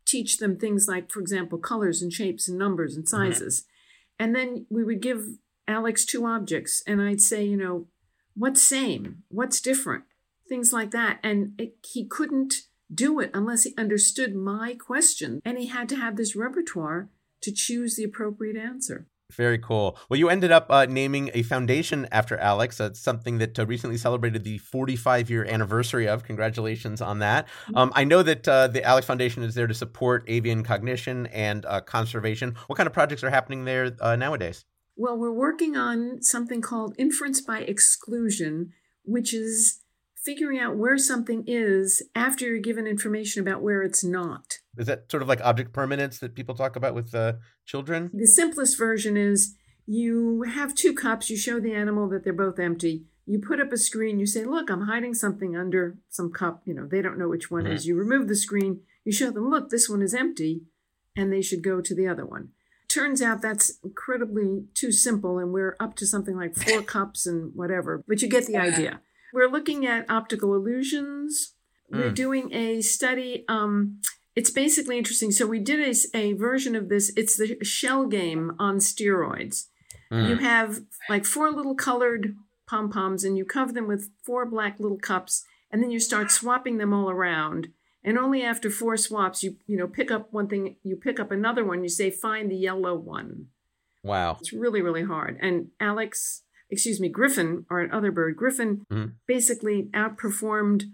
teach them things like, for example, colors and shapes and numbers and mm-hmm. sizes. Mm-hmm. And then we would give Alex two objects, and I'd say, you know, what's same what's different things like that and it, he couldn't do it unless he understood my question and he had to have this repertoire to choose the appropriate answer very cool. Well, you ended up uh, naming a foundation after Alex. That's something that uh, recently celebrated the 45 year anniversary of. Congratulations on that. Mm-hmm. Um, I know that uh, the Alex Foundation is there to support avian cognition and uh, conservation. What kind of projects are happening there uh, nowadays? Well, we're working on something called inference by exclusion, which is figuring out where something is after you're given information about where it's not. Is that sort of like object permanence that people talk about with uh, children? The simplest version is you have two cups, you show the animal that they're both empty. You put up a screen, you say, Look, I'm hiding something under some cup. You know, they don't know which one mm-hmm. is. You remove the screen, you show them, Look, this one is empty, and they should go to the other one turns out that's incredibly too simple and we're up to something like four *laughs* cups and whatever but you get the idea. We're looking at optical illusions. Mm. we're doing a study um, it's basically interesting. So we did a, a, version of this. It's the shell game on steroids. Mm. you have like four little colored pom-poms and you cover them with four black little cups and then you start swapping them all around and only after four swaps you you know pick up one thing you pick up another one you say find the yellow one. Wow. It's really really hard. And alex excuse me griffin or another bird griffin mm-hmm. basically outperformed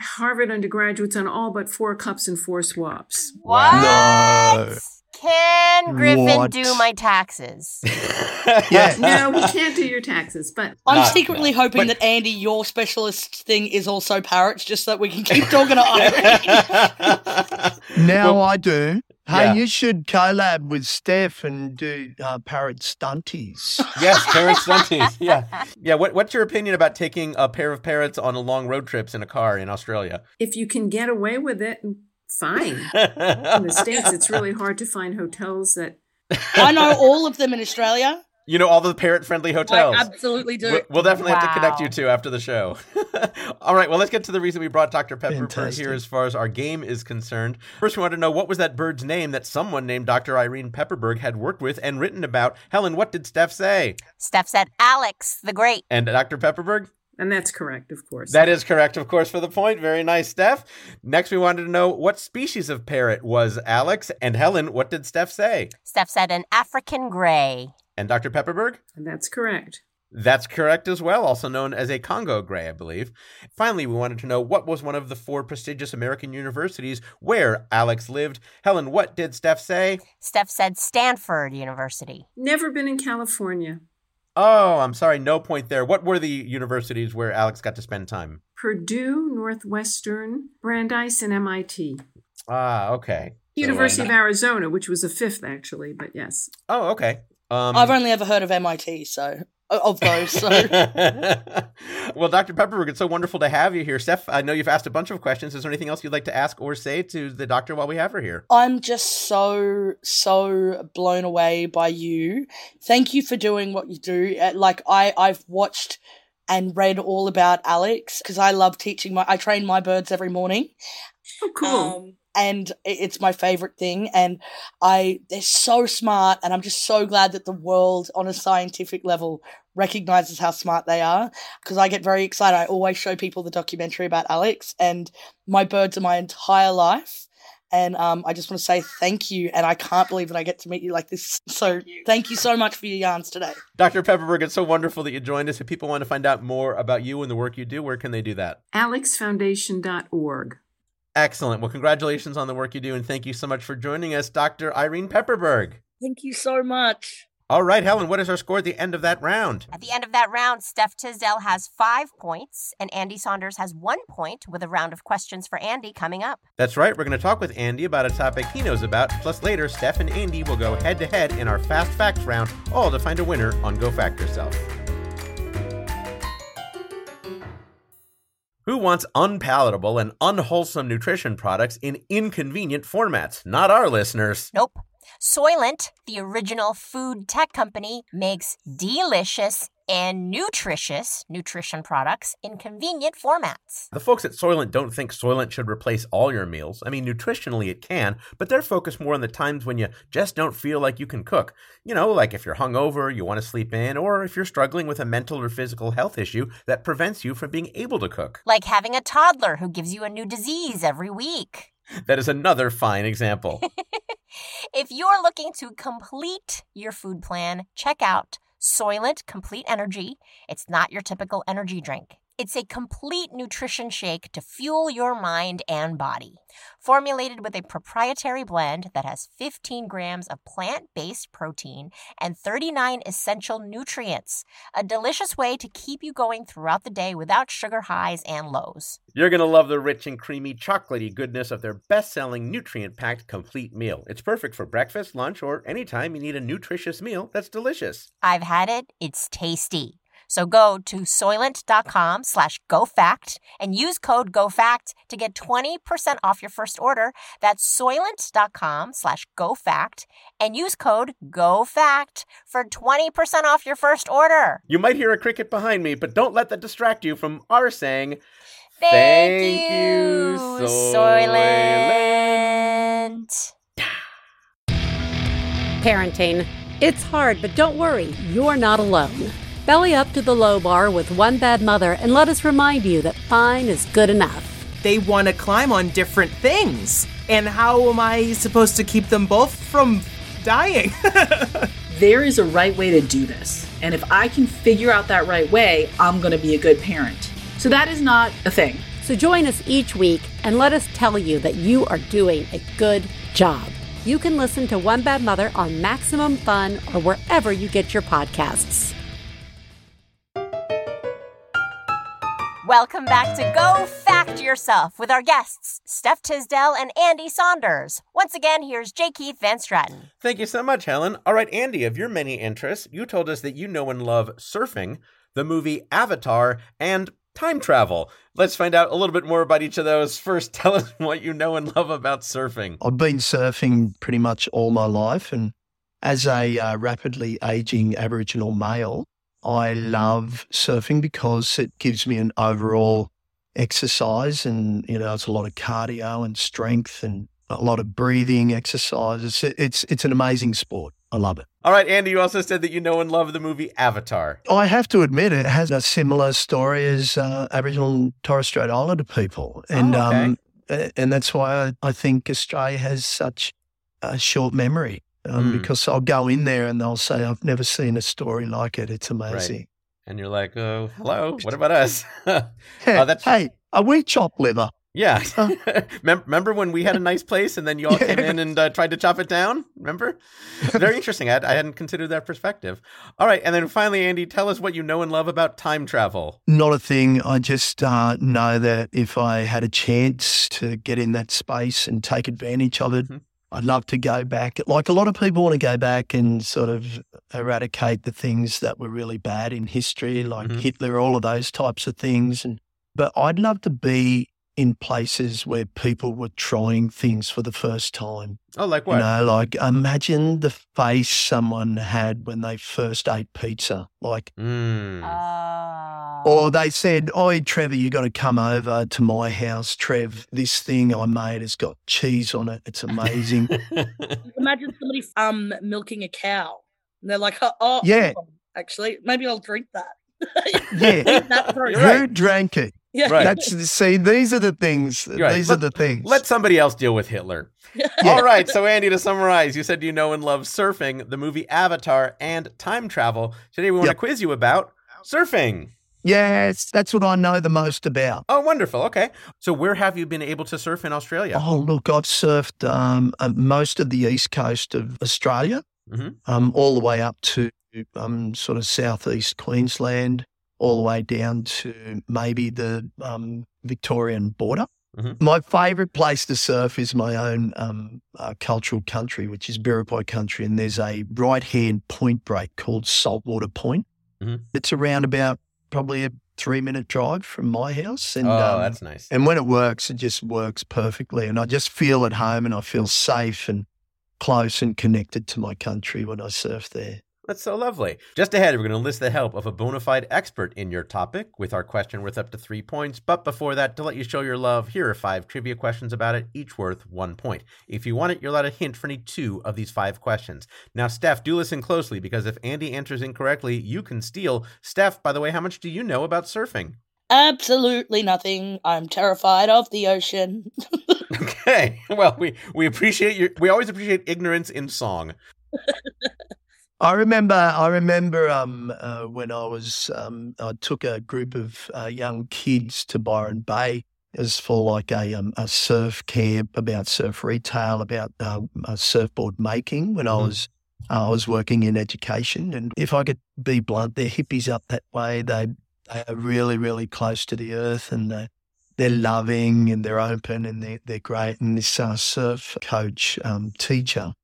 harvard undergraduates on all but four cups and four swaps. What? No. Can Griffin what? do my taxes? *laughs* yes. No, we can't do your taxes, but *laughs* I'm no, secretly no. hoping but... that Andy, your specialist thing is also parrots, just so that we can keep talking to Irene. *laughs* now well, I do. Hey, yeah. you should collab with Steph and do uh, parrot stunties. yes, parrot stunties. Yeah, yeah. What, what's your opinion about taking a pair of parrots on a long road trips in a car in Australia? If you can get away with it, fine. *laughs* in the States, it's really hard to find hotels that. I know all of them in Australia. You know all the parrot friendly hotels. I absolutely do. We'll, definitely wow. have to connect you two after the show. *laughs* all right, well, let's get to the reason we brought Dr. Pepper here as far as our game is concerned. First, we want to know what was that bird's name that someone named Dr. Irene Pepperberg had worked with and written about? Helen, what did Steph say? Steph said Alex the Great. And Dr. Pepperberg? And that's correct, of course. That is correct, of course, for the point. Very nice, Steph. Next, we wanted to know what species of parrot was Alex. And Helen, what did Steph say? Steph said an African gray. And Dr. Pepperberg? And that's correct. That's correct as well, also known as a Congo gray, I believe. Finally, we wanted to know what was one of the four prestigious American universities where Alex lived. Helen, what did Steph say? Steph said Stanford University. Never been in California. Oh, I'm sorry, no point there. What were the universities where Alex got to spend time? Purdue, Northwestern, Brandeis, and MIT. Ah, okay. University uh, of Arizona, which was a fifth actually, but yes. Oh, okay. Um, I've only ever heard of MIT, so of those. So *laughs* well, Dr. Pepperberg, it's so wonderful to have you here. Steph, I know you've asked a bunch of questions. Is there anything else you'd like to ask or say to the doctor while we have her here? I'm just so so blown away by you. Thank you for doing what you do. Uh, Like I I've watched and read all about Alex because I love teaching my I train my birds every morning. Oh, cool. Um, and it's my favorite thing and i they're so smart and i'm just so glad that the world on a scientific level recognizes how smart they are because i get very excited i always show people the documentary about alex and my birds are my entire life and um, i just want to say thank you and i can't believe that i get to meet you like this *laughs* so thank you so much for your yarns today Dr. Pepperberg, it's so wonderful that you joined us. If people want to find out more about you and the work you do, where can they do that? AlexFoundation.org. Excellent. Well, congratulations on the work you do, and thank you so much for joining us, Dr. Irene Pepperberg. thank you so much All right, Helen, what is our score at the end of that round? At the end of that round, Steph Tisdell has five points, and Andy Saunders has one point with a round of questions for Andy coming up. That's right, we're going to talk with Andy about a topic he knows about. Plus, later, Steph and Andy will go head to head in our Fast Facts round, all to find a winner on Go Fact Yourself. Who wants unpalatable and unwholesome nutrition products in inconvenient formats? Not our listeners. Nope. Soylent, the original food tech company, makes delicious and nutritious nutrition products in convenient formats. The folks at Soylent don't think Soylent should replace all your meals. I mean, nutritionally it can, but they're focused more on the times when you just don't feel like you can cook. You know, like if you're hungover, you want to sleep in, or if you're struggling with a mental or physical health issue that prevents you from being able to cook. Like having a toddler who gives you a new disease every week. That is another fine example. *laughs* If you're looking to complete your food plan, check out Soylent Complete Energy. It's not your typical energy drink. It's a complete nutrition shake to fuel your mind and body. Formulated with a proprietary blend that has 15 grams of plant based protein and 39 essential nutrients. A delicious way to keep you going throughout the day without sugar highs and lows. You're going to love the rich and creamy chocolatey goodness of their best selling nutrient packed complete meal. It's perfect for breakfast, lunch, or anytime you need a nutritious meal that's delicious. I've had it. It's tasty. So go to soylent.com slash GoFact and use code GoFact to get 20% off your first order. That's soylent.com slash GoFact and use code GoFact for 20% off your first order. You might hear a cricket behind me, but don't let that distract you from our saying, Thank, Thank you, you, Soylent. Parenting. It's hard, but don't worry, you're not alone. Belly up to the low bar with One Bad Mother and let us remind you that fine is good enough. They want to climb on different things. And how am I supposed to keep them both from dying? *laughs* there is a right way to do this. And if I can figure out that right way, I'm going to be a good parent. So that is not a thing. So join us each week and let us tell you that you are doing a good job. You can listen to One Bad Mother on Maximum Fun or wherever you get your podcasts. Welcome back to Go Fact Yourself with our guests, Steph Tisdell and Andy Saunders. Once again, here's J. Keith Van Straaten. Thank you so much, Helen. All right, Andy, of your many interests, you told us that you know and love surfing, the movie Avatar, and time travel. Let's find out a little bit more about each of those. First, *laughs* tell us what you know and love about surfing. I've been surfing pretty much all my life, and as a uh, rapidly aging Aboriginal male, I love surfing because it gives me an overall exercise, and you know, it's a lot of cardio and strength, and a lot of breathing exercises. It's it's, it's an amazing sport. I love it. All right, Andy, you also said that you know and love the movie Avatar. I have to admit, it has a similar story as uh, Aboriginal and Torres Strait Islander people, and Oh, okay. um, and that's why I, I think Australia has such a short memory. Um, Mm. Because I'll go in there and they'll say, "I've never seen a story like it. It's amazing." And you're like, oh, hello, what about us? *laughs* Yeah, Oh, that's- hey, are we chop liver? Yeah. *laughs* Remember when we had a nice place and then you all *laughs* came in and uh, tried to chop it down? Remember? Very interesting. I, I hadn't considered that perspective. All right. And then finally, Andy, tell us what you know and love about time travel. Not a thing. I just uh, know that if I had a chance to get in that space and take advantage of it, I'd love to go back. Like a lot of people want to go back and sort of eradicate the things that were really bad in history, like Mhm. Hitler, all of those types of things. And but I'd love to be in places where people were trying things for the first time. Oh, like You what? know, like imagine the face someone had when they first ate pizza. Like Mm. Or they said, "Oh, Trevor, you got to come over to my house, Trev. This thing I made has got cheese on it. It's amazing." *laughs* Imagine somebody um milking a cow. And they're like, oh, oh Yeah. actually, maybe I'll drink that. *laughs* yeah, Eat that first. who drank it? Yeah. Right. That's see, these are the things. You're right. These Let- are the things. Let somebody else deal with Hitler. All right, so Andy, to summarize, you said you know and love surfing, the movie Avatar, and time travel. Today we want to quiz you about surfing. Yes, that's what I know the most about. Oh, wonderful. Okay. So where have you been able to surf in Australia? Oh, look, I've surfed um, uh, most of the east coast of Australia, Mhm. um, all the way up to um, sort of southeast Queensland, all the way down to maybe the um, Victorian border. Mhm. My favourite place to surf is my own um, uh, cultural country, which is Biripi country, and there's a right-hand point break called Saltwater Point. Mhm. It's around about probably a three-minute drive from my house, and oh, um, that's nice. and when it works, it just works perfectly. And I just feel at home and I feel safe and close and connected to my country when I surf there. That's so lovely. Just ahead, we're going to enlist the help of a bona fide expert in your topic with our question worth up to three points. But before that, to let you show your love, here are five trivia questions about it, each worth one point. If you want it, you're allowed a hint for any two of these five questions. Now, Steph, do listen closely because if Andy answers incorrectly, you can steal. Steph, by the way, how much do you know about surfing? Absolutely nothing. I'm terrified of the ocean. *laughs* Okay. *laughs* Well, we, we appreciate your, we always appreciate ignorance in song. *laughs* I remember, I remember um, uh, when I was, um, I took a group of uh, young kids to Byron Bay. It was for like a, um, a surf camp about surf retail, about uh, uh, surfboard making when I Mhm. was I was working in education. And if I could be blunt, they're hippies up that way. They, they are really, really close to the earth and they, they're loving and they're open and they're, they're great. And this uh, surf coach um, teacher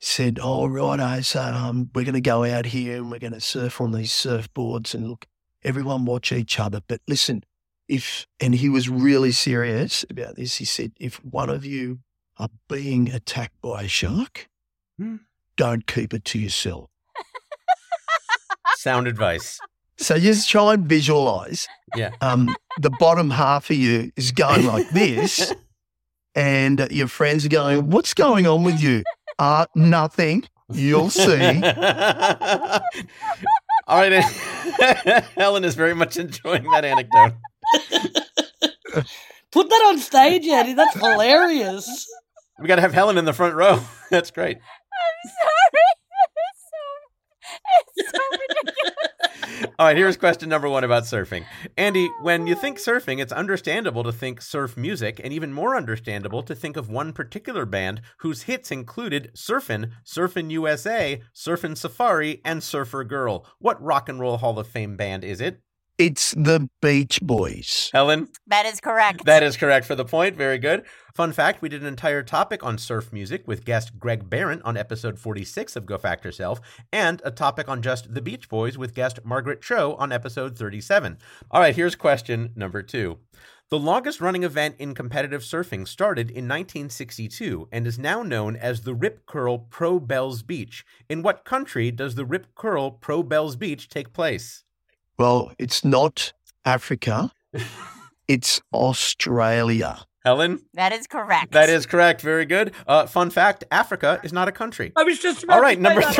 said, "Oh, righto, so um, we're going to go out here and we're going to surf on these surfboards and look, everyone watch each other. But listen, if and he was really serious about this. He said, if one of you are being attacked by a shark, Hmm. don't keep it to yourself. Sound advice. So just try and visualize. Yeah. Um, the bottom half of you is going like this, *laughs* and uh, your friends are going, "What's going on with you?" Uh, nothing. You'll see. *laughs* All right. *laughs* Helen is very much enjoying that anecdote. *laughs* Put that on stage, Eddie. That's hilarious. We got to have Helen in the front row. That's great. I'm sorry. It's so, it's so ridiculous. All right, here's question number one about surfing. Andy, when you think surfing, it's understandable to think surf music, and even more understandable to think of one particular band whose hits included Surfin', Surfin' USA, Surfin' Safari, and Surfer Girl. What rock and roll Hall of Fame band is it? It's the Beach Boys. Helen? That is correct. That is correct for the point. Very good. Fun fact we did an entire topic on surf music with guest Greg Barron on episode 46 of Go Fact Yourself, and a topic on just the Beach Boys with guest Margaret Cho on episode 37. All right, here's question number two. The longest running event in competitive surfing started in 1962 and is now known as the Rip Curl Pro Bells Beach. In what country does the Rip Curl Pro Bells Beach take place? Well, it's not Africa. *laughs* it's Australia. Helen? That is correct. That is correct. Very good. Uh, fun fact Africa is not a country. I was just about All right, to number that.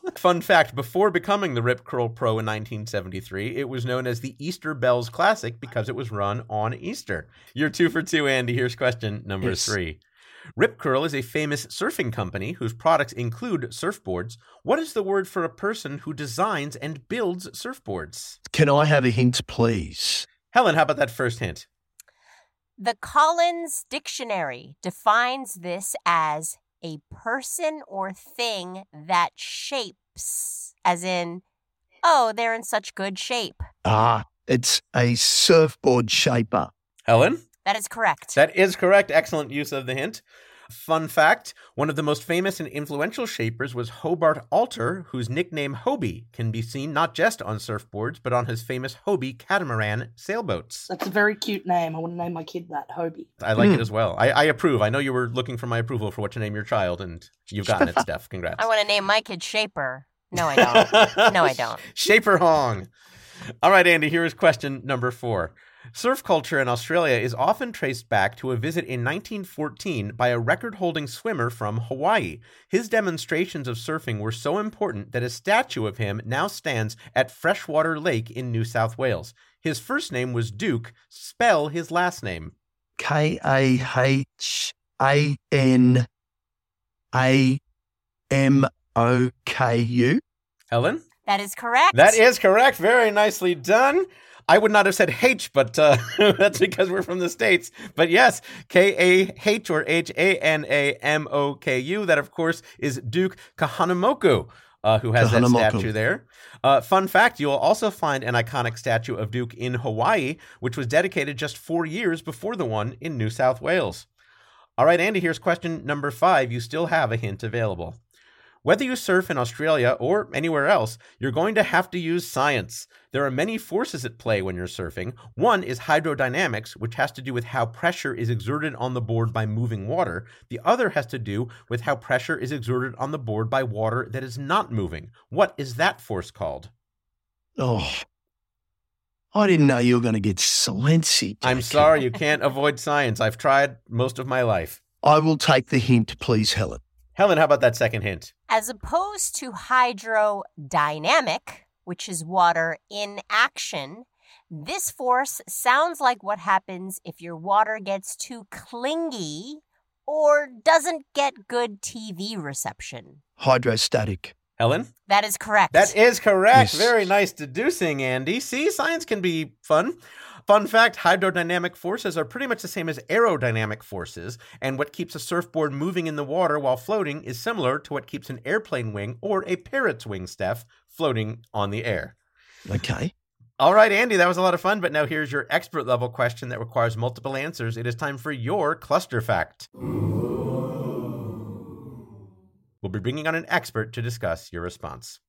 three. *laughs* Fun fact before becoming the Rip Curl Pro in 1973, it was known as the Easter Bells Classic because it was run on Easter. You're two for two, Andy. Here's question number Yes. three. Rip Curl is a famous surfing company whose products include surfboards. What is the word for a person who designs and builds surfboards? Can I have a hint, please? Helen, how about that first hint? The Collins Dictionary defines this as a person or thing that shapes, as in, oh, they're in such good shape. Ah, it's a surfboard shaper. Helen? That is correct. That is correct. Excellent use of the hint. Fun fact one of the most famous and influential shapers was Hobart Alter, whose nickname Hobie can be seen not just on surfboards, but on his famous Hobie catamaran sailboats. That's a very cute name. I want to name my kid that, Hobie. I like hmm. it as well. I, I approve. I know you were looking for my approval for what to name your child, and you've gotten it, *laughs* Steph. Congrats. I want to name my kid Shaper. No, I don't. no, I *laughs* don't. Shaper Hong. All right, Andy, here is question number four. Surf culture in Australia is often traced back to a visit in 1914 by a record holding swimmer from Hawaii. His demonstrations of surfing were so important that a statue of him now stands at Freshwater Lake in New South Wales. His first name was Duke. Spell his last name. K A H A N A M O K U. Helen? That is correct. That is correct. Very nicely done. I would not have said H, but uh, *laughs* that's because we're from the States. But yes, K A H or H A N A M O K U. That, of course, is Duke Kahanamoku. Uh, who has that statue there? Uh, fun fact: you will also find an iconic statue of Duke in Hawaii, which was dedicated just four years before the one in New South Wales. All right, Andy. Here's question number five. You still have a hint available. Whether you surf in Australia or anywhere else, you're going to have to use science. There are many forces at play when you're surfing. One is hydrodynamics, which has to do with how pressure is exerted on the board by moving water. The other has to do with how pressure is exerted on the board by water that is not moving. What is that force called? Oh, I didn't know you were going to get sciencey. I'm sorry, you can't avoid science. I've tried most of my life. I will take the hint, please, Helen. Helen, how about that second hint? As opposed to hydrodynamic, which is water in action, this force sounds like what happens if your water gets too clingy or doesn't get good TV reception. Hydrostatic. Helen? That is correct. That is correct. Yes. Very nice deducing, Andy. See, science can be fun. Fun fact hydrodynamic forces are pretty much the same as aerodynamic forces, and what keeps a surfboard moving in the water while floating is similar to what keeps an airplane wing or a parrot's wing, Steph, floating on the air. Okay. All right, Andy, that was a lot of fun, but now here's your expert level question that requires multiple answers. It is time for your cluster fact. We'll be bringing on an expert to discuss your response.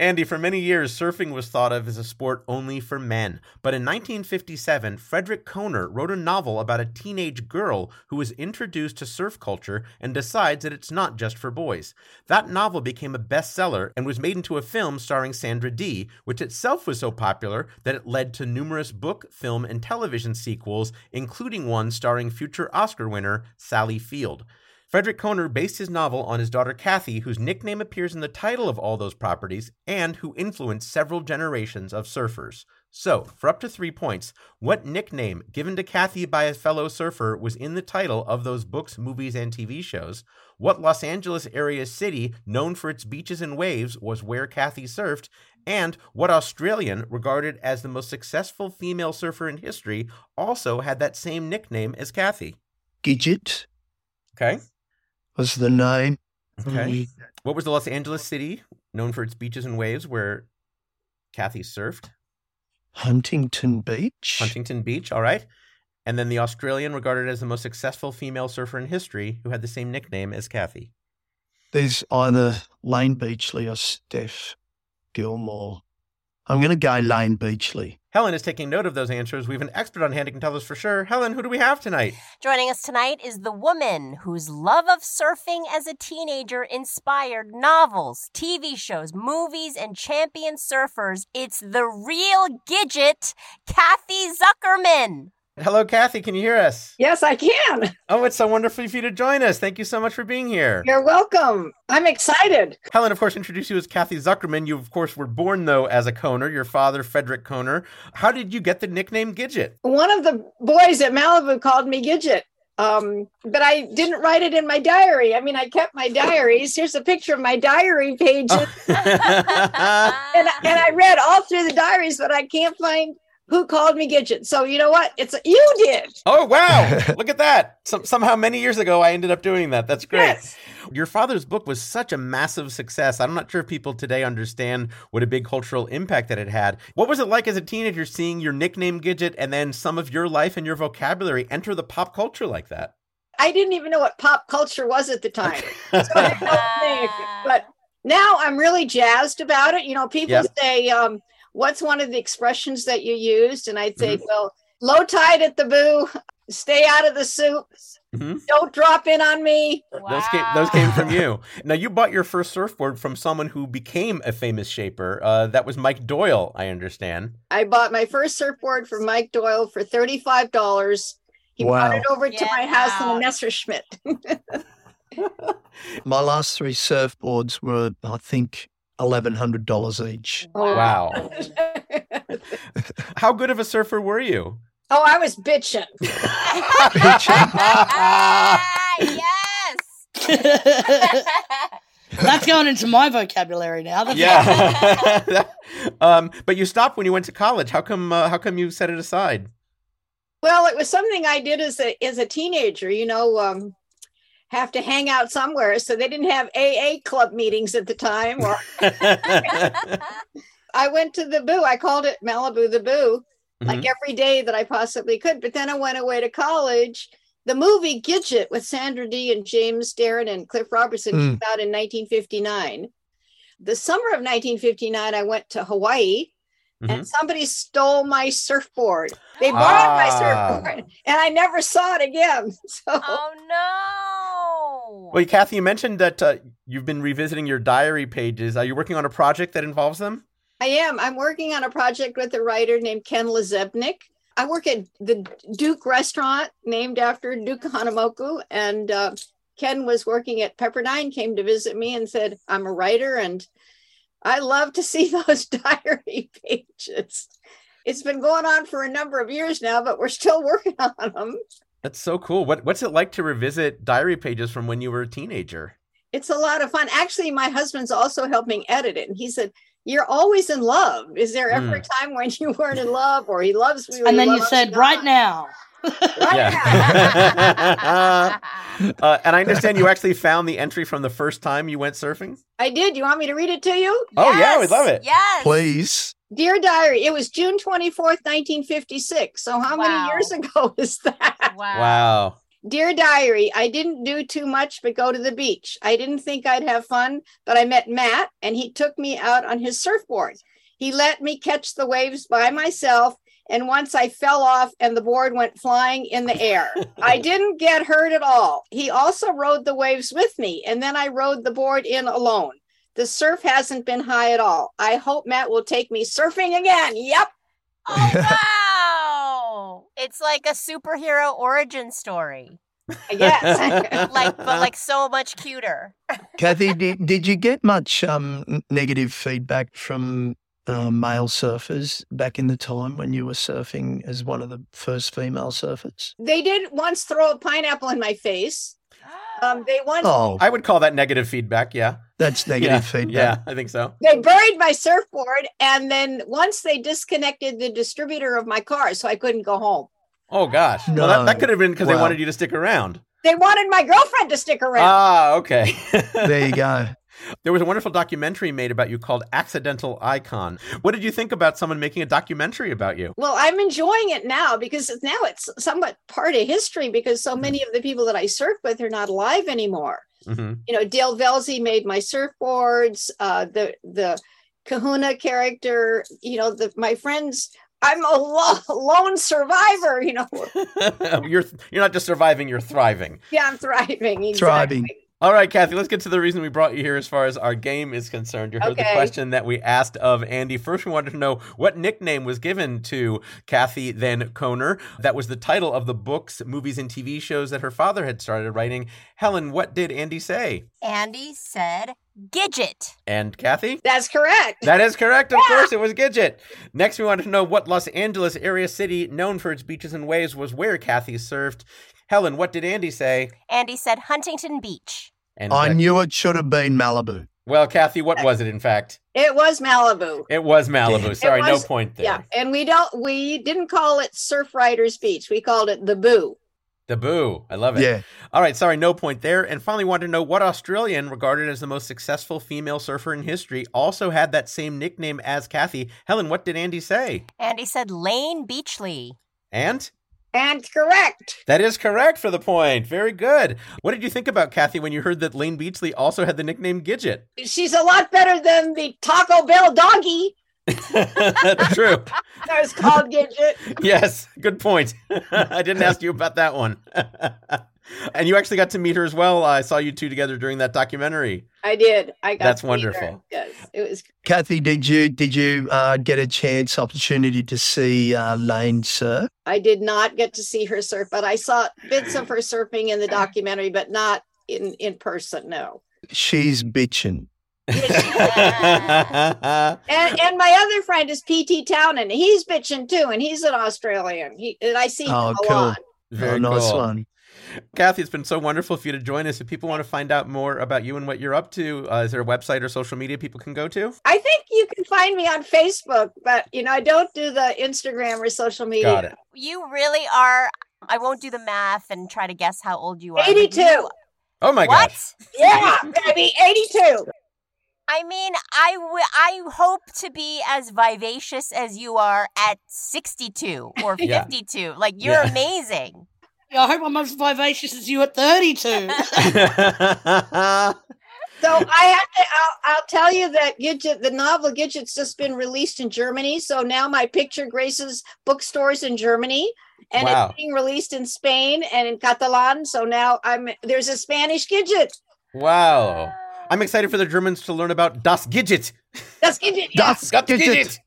Andy, for many years, surfing was thought of as a sport only for men. But in 1957, Frederick Kohner wrote a novel about a teenage girl who was introduced to surf culture and decides that it's not just for boys. That novel became a bestseller and was made into a film starring Sandra Dee, which itself was so popular that it led to numerous book, film, and television sequels, including one starring future Oscar winner Sally Field. Frederick Kohner based his novel on his daughter Kathy, whose nickname appears in the title of all those properties and who influenced several generations of surfers. So, for up to three points, what nickname given to Kathy by a fellow surfer was in the title of those books, movies, and TV shows? What Los Angeles area city, known for its beaches and waves, was where Kathy surfed? And what Australian, regarded as the most successful female surfer in history, also had that same nickname as Kathy? Gidget Okay. Was the name. Okay. Mm-hmm. What was the Los Angeles city known for its beaches and waves where Kathy surfed? Huntington Beach. Huntington Beach, all right. And then the Australian regarded as the most successful female surfer in history who had the same nickname as Kathy. There's either Layne Beachley or Steph Gilmore. I'm going to go Layne Beachley. Helen is taking note of those answers. We have an expert on hand who can tell us for sure. Helen, who do we have tonight? Joining us tonight is the woman whose love of surfing as a teenager inspired novels, TV shows, movies, and champion surfers. It's the real Gidget, Kathy Zuckerman. Hello, Kathy. Can you hear us? Yes, I can. Oh, it's so wonderful for you to join us. Thank you so much for being here. You're welcome. I'm excited. Helen, of course, introduced you as Kathy Zuckerman. You, of course, were born, though, as a Kohner. Your father, Frederick Kohner. How did you get the nickname Gidget? One of the boys at Malibu called me Gidget. Um, but I didn't write it in my diary. I mean, I kept my diaries. Here's a picture of my diary pages. *laughs* *laughs* and, and I read all through the diaries, but I can't find who called me Gidget. So you know what? It's you did. Oh wow! *laughs* Look at that. Some, somehow many years ago, I ended up doing that. That's great. Yes. Your father's book was such a massive success. I'm not sure if people today understand what a big cultural impact that it had. What was it like as a teenager seeing your nickname Gidget and then some of your life and your vocabulary enter the pop culture like that? I didn't even know what pop culture was at the time. So I had no thing. but now I'm really jazzed about it. You know, people Yeah. say, um, what's one of the expressions that you used? And I'd say, well, low tide at the boo, stay out of the soup, Mhm. don't drop in on me. Those came those came from you. *laughs* Now you bought your first surfboard from someone who became a famous shaper. Uh, that was Mike Doyle, I understand. I bought my first surfboard from Mike Doyle for $35. He brought it over to my house in a Messerschmitt. *laughs* My last three surfboards were, I think, eleven hundred dollars each. Wow. *laughs* *laughs* How good of a surfer were you? Oh, I was bitching. *laughs* Bitchep. Yes. That's going into my vocabulary now. That's Yeah. um, but you stopped when you went to college. How come? Uh, how come you set it aside? Well, it was something I did as a as a teenager. You know, um, have to hang out somewhere, so they didn't have AA club meetings at the time. Or *laughs* I went to the Boo. I called it Malibu the Boo, like Mhm. every day that I possibly could. But then I went away to college. The movie Gidget with Sandra Dee and James Darren and Cliff Robertson Mm. came out in 1959. The summer of 1959, I went to Hawaii and somebody stole my surfboard. They *gasps* borrowed my Ah. surfboard and I never saw it again. *laughs* So Oh no. Well, Kathy, you mentioned that uh, you've been revisiting your diary pages. Are you working on a project that involves them? I am. I'm working on a project with a writer named Ken Lazebnik. I work at the Duke restaurant named after Duke Hanamoku. And uh, Ken was working at Pepperdine, came to visit me and said, I'm a writer and I love to see *laughs* those diary pages. It's been going on for a number of years now, but we're still working on them. That's so cool. What What's it like to revisit diary pages from when you were a teenager? It's a lot of fun. Actually, my husband's also helping edit it. And he said, You're always in love. Is there ever hmm. a time when you weren't in love or he loves me? and then you said, me right now. Yeah. *laughs* uh, and I understand you actually found the entry from the first time you went surfing. I did. You want me to read it to you? Oh yeah, we'd love it. Yes. Please. Dear Diary, it was June 24th, 1956. So, how Wow. many years ago *laughs* is that? Wow. Wow. Dear Diary, I didn't do too much but go to the beach. I didn't think I'd have fun, but I met Matt and he took me out on his surfboard. He let me catch the waves by myself. And once I fell off and the board went flying in the air. I *laughs* didn't get hurt at all. He also rode the waves with me, and then I rode the board in alone. The surf hasn't been high at all. I hope Matt will take me surfing again. Yep. Oh, *laughs* Wow. It's like a superhero origin story. Yes. *laughs* like but like so much cuter. Kathy, did, did you get much um, negative feedback from uh, male surfers back in the time when you were surfing as one of the first female surfers? they did once throw a pineapple in my face. Um, they once Oh, I would call that negative feedback. Yeah. that's *laughs* negative yeah. feedback. Yeah, I think so. they buried my surfboard, and then once they disconnected the distributor of my car, so I couldn't go home. Oh gosh. Well, that, that could have been because they wanted you to stick around. They wanted my girlfriend to stick around. Ah, okay. *laughs* There you go. There was a wonderful documentary made about you called Accidental Icon. What did you think about someone making a documentary about you? Well, I'm enjoying it now because now it's somewhat part of history because so many of the people that I surf with are not alive anymore. hmm You know, Dale Velzy made my surfboards. Uh, the the Kahuna character. You know, the my friends. I'm a lo- *laughs* lone survivor. You know, *laughs* you're you're not just surviving, you're thriving. yeah, I'm thriving. Exactly. Thriving. All right, Kathy, let's get to the reason we brought you here as far as our game is concerned. You heard the question that we asked of Andy. First, we wanted to know what nickname was given to Kathy then Kohner. That was the title of the books, movies, and TV shows that her father had started writing. Helen, what did Andy say? Andy said Gidget. And Kathy? That's correct. That is correct. Of course, it was Gidget. Next, we wanted to know what Los Angeles area city known for its beaches and waves was where Kathy surfed. Helen, what did Andy say? Andy said Huntington Beach. And I knew it should have been Malibu. Well, Kathy, what was it in fact? It was Malibu. It was Malibu. Sorry, was- no point there. Yeah, and we don't we didn't call it Surf Riders Beach. We called it the Boo. The boo. I love it. Yeah. All right, sorry, no point there. And finally, wanted to know what Australian, regarded as the most successful female surfer in history, also had that same nickname as Kathy. Helen, what did Andy say? Andy said Layne Beachley. And? And correct. That is correct for the point. Very good. What did you think about Kathy when you heard that Layne Beachley also had the nickname Gidget? She's a lot better than the Taco Bell doggy That's *laughs* true. that was called Gidget. Yes, good point. *laughs* I didn't ask you about that one. *laughs* and you actually got to meet her as well. I saw you two together during that documentary. I did. I got That's to meet her. wonderful. Yes, it was Kathy, did you did you uh, get a chance, opportunity to see uh, Layne Sir? I did not get to see her surf, but I saw bits of her surfing in the documentary, but not in in person. No. She's bitching. And and my other friend is PT Townend. He's bitching too, and he's an Australian. He and I see him Oh, a cool. lot. Very oh, nice cool. one. Kathy, it's been so wonderful for you to join us. If people want to find out more about you and what you're up to, uh, is there a website or social media people can go to? I think you can find me on Facebook, but you know I don't do the Instagram or social media. Got it. You really are. I won't do the math and try to guess how old you are. Eighty-two. you- Oh my god. What? gosh. Yeah, baby, eighty-two. I mean, I w- I hope to be as vivacious as you are at 62 or *laughs* Yeah. 52. Like, you're Yeah. amazing. Yeah, I hope I'm as vivacious as you at 32. *laughs* *laughs* So I have to. I'll, I'll tell you that Gidget, the novel Gidget's just been released in Germany. So now my picture graces bookstores in Germany, and Wow. it's being released in Spain and in Catalan. So now I'm there's a Spanish Gidget. wow. I'm excited for the Germans to learn about Das Gidget. Das Gidget. Yeah. Das Das Gidget. Gidget.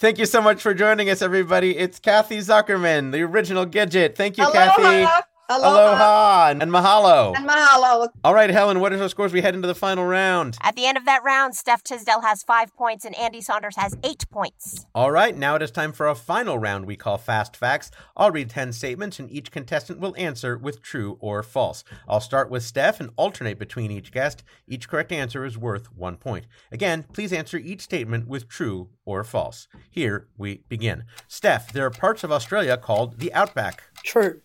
Thank you so much for joining us, everybody. It's Kathy Zuckerman, the original Gidget. Thank you, Aloha. Kathy. Aloha. Aloha and mahalo. And mahalo. All right, Helen, what are our scores? We head into the final round. At the end of that round, Steph Tisdell has five points and Andy Saunders has eight points. All right, now it is time for a final round we call Fast Facts. I'll read 10 statements and each contestant will answer with true or false. I'll start with Steph and alternate between each guest. Each correct answer is worth one point. Again, please answer each statement with true or false. Here we begin. Steph, there are parts of Australia called the Outback. True.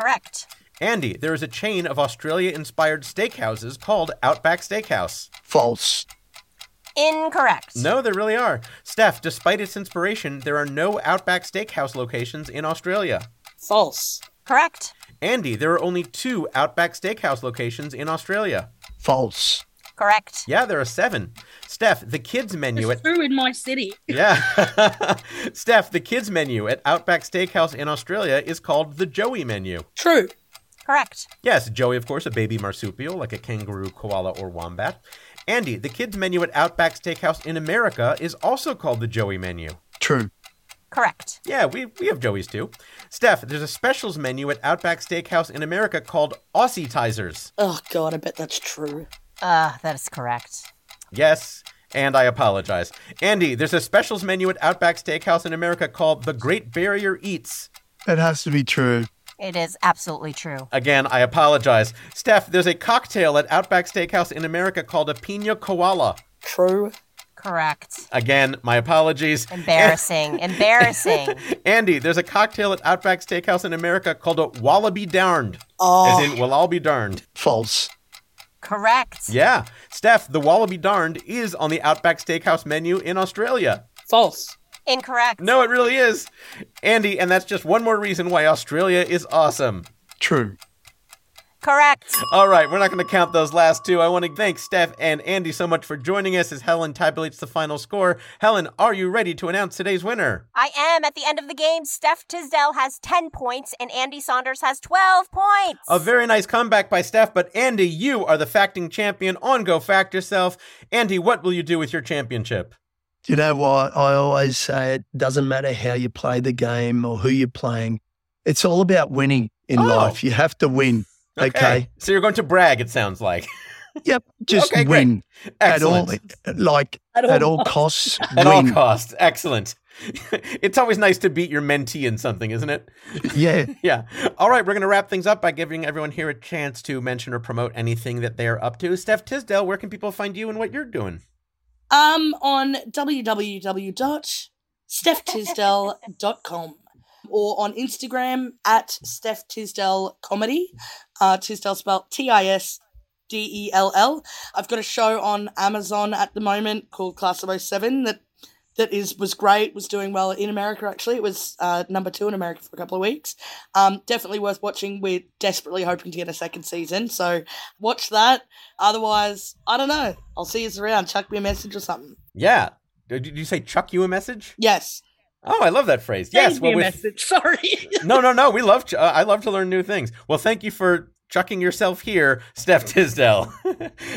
Correct. Andy, there is a chain of Australia inspired steakhouses called Outback Steakhouse. False. Incorrect. No, there really are. Steph, despite its inspiration, there are no Outback Steakhouse locations in Australia. False. Correct. Andy, there are only two Outback Steakhouse locations in Australia. False. Correct. Yeah, there are seven. Steph, the kids menu It's at true in my city. yeah, *laughs* Steph, the kids menu at Outback Steakhouse in Australia is called the Joey menu. True. Correct. Yes, Joey, of course, a baby marsupial like a kangaroo, koala, or wombat. Andy, the kids menu at Outback Steakhouse in America is also called the Joey menu. True. Correct. Yeah, we, we have Joey's too. Steph, there's a specials menu at Outback Steakhouse in America called Aussie Tizers. Oh, God, I bet that's true. Uh, that is correct. Yes, and I apologize. Andy, there's a specials menu at Outback Steakhouse in America called The Great Barrier Eats. That has to be true. It is absolutely true. Again, I apologize. Steph, there's a cocktail at Outback Steakhouse in America called a Pina Koala. True. Correct. Again, my apologies. Embarrassing. *laughs* Embarrassing. Andy, there's a cocktail at Outback Steakhouse in America called a Wallaby Darned. Oh. As in, we'll all be darned. False. Correct. Yeah. Steph, the Wallaby Darned is on the Outback Steakhouse menu in Australia. False. Incorrect. No, it really is. Andy, and that's just one more reason why Australia is awesome. True. Correct. All right, we're not going to count those last two. I want to thank Steph and Andy so much for joining us as Helen tabulates the final score. Helen, are you ready to announce today's winner? I am. At the end of the game, Steph Tisdell has 10 points and Andy Saunders has 12 points. A very nice comeback by Steph, but Andy, you are the facting champion on Go Fact Yourself. Andy, what will you do with your championship? You know what? I always say it doesn't matter how you play the game or who you're playing. It's all about winning in Oh. life. You have to win. Okay. So you're going to brag, it sounds like. *laughs* Yep. Just Okay, great. win at all, Excellent. like At at all *laughs* all, costs. At win. all costs. Excellent. *laughs* it's always nice to beat your mentee in something, isn't it? Yeah. yeah. All right, we're going to wrap things up by giving everyone here a chance to mention or promote anything that they're up to. Steph Tisdell, where can people find you and what you're doing? Um, on www.stephtisdell.com or on Instagram at Steph Tisdell Comedy. Uh, Tisdell spelled T I S D E L L. I've got a show on Amazon at the moment called Class of 07 that that is was great, was doing well in America actually. It was uh, number two in America for a couple of weeks. Um, definitely worth watching. We're desperately hoping to get a second season, so watch that. Otherwise, I don't know. I'll see you around. Chuck me a message or something. Yeah. Did you say chuck you a message? Yes. Oh, I love that phrase. Yes. Send me a message. *laughs* Sorry. *laughs* no, no, no. We love. Ch- uh, I love to learn new things. Well, thank you for chucking yourself here, Steph Tisdell.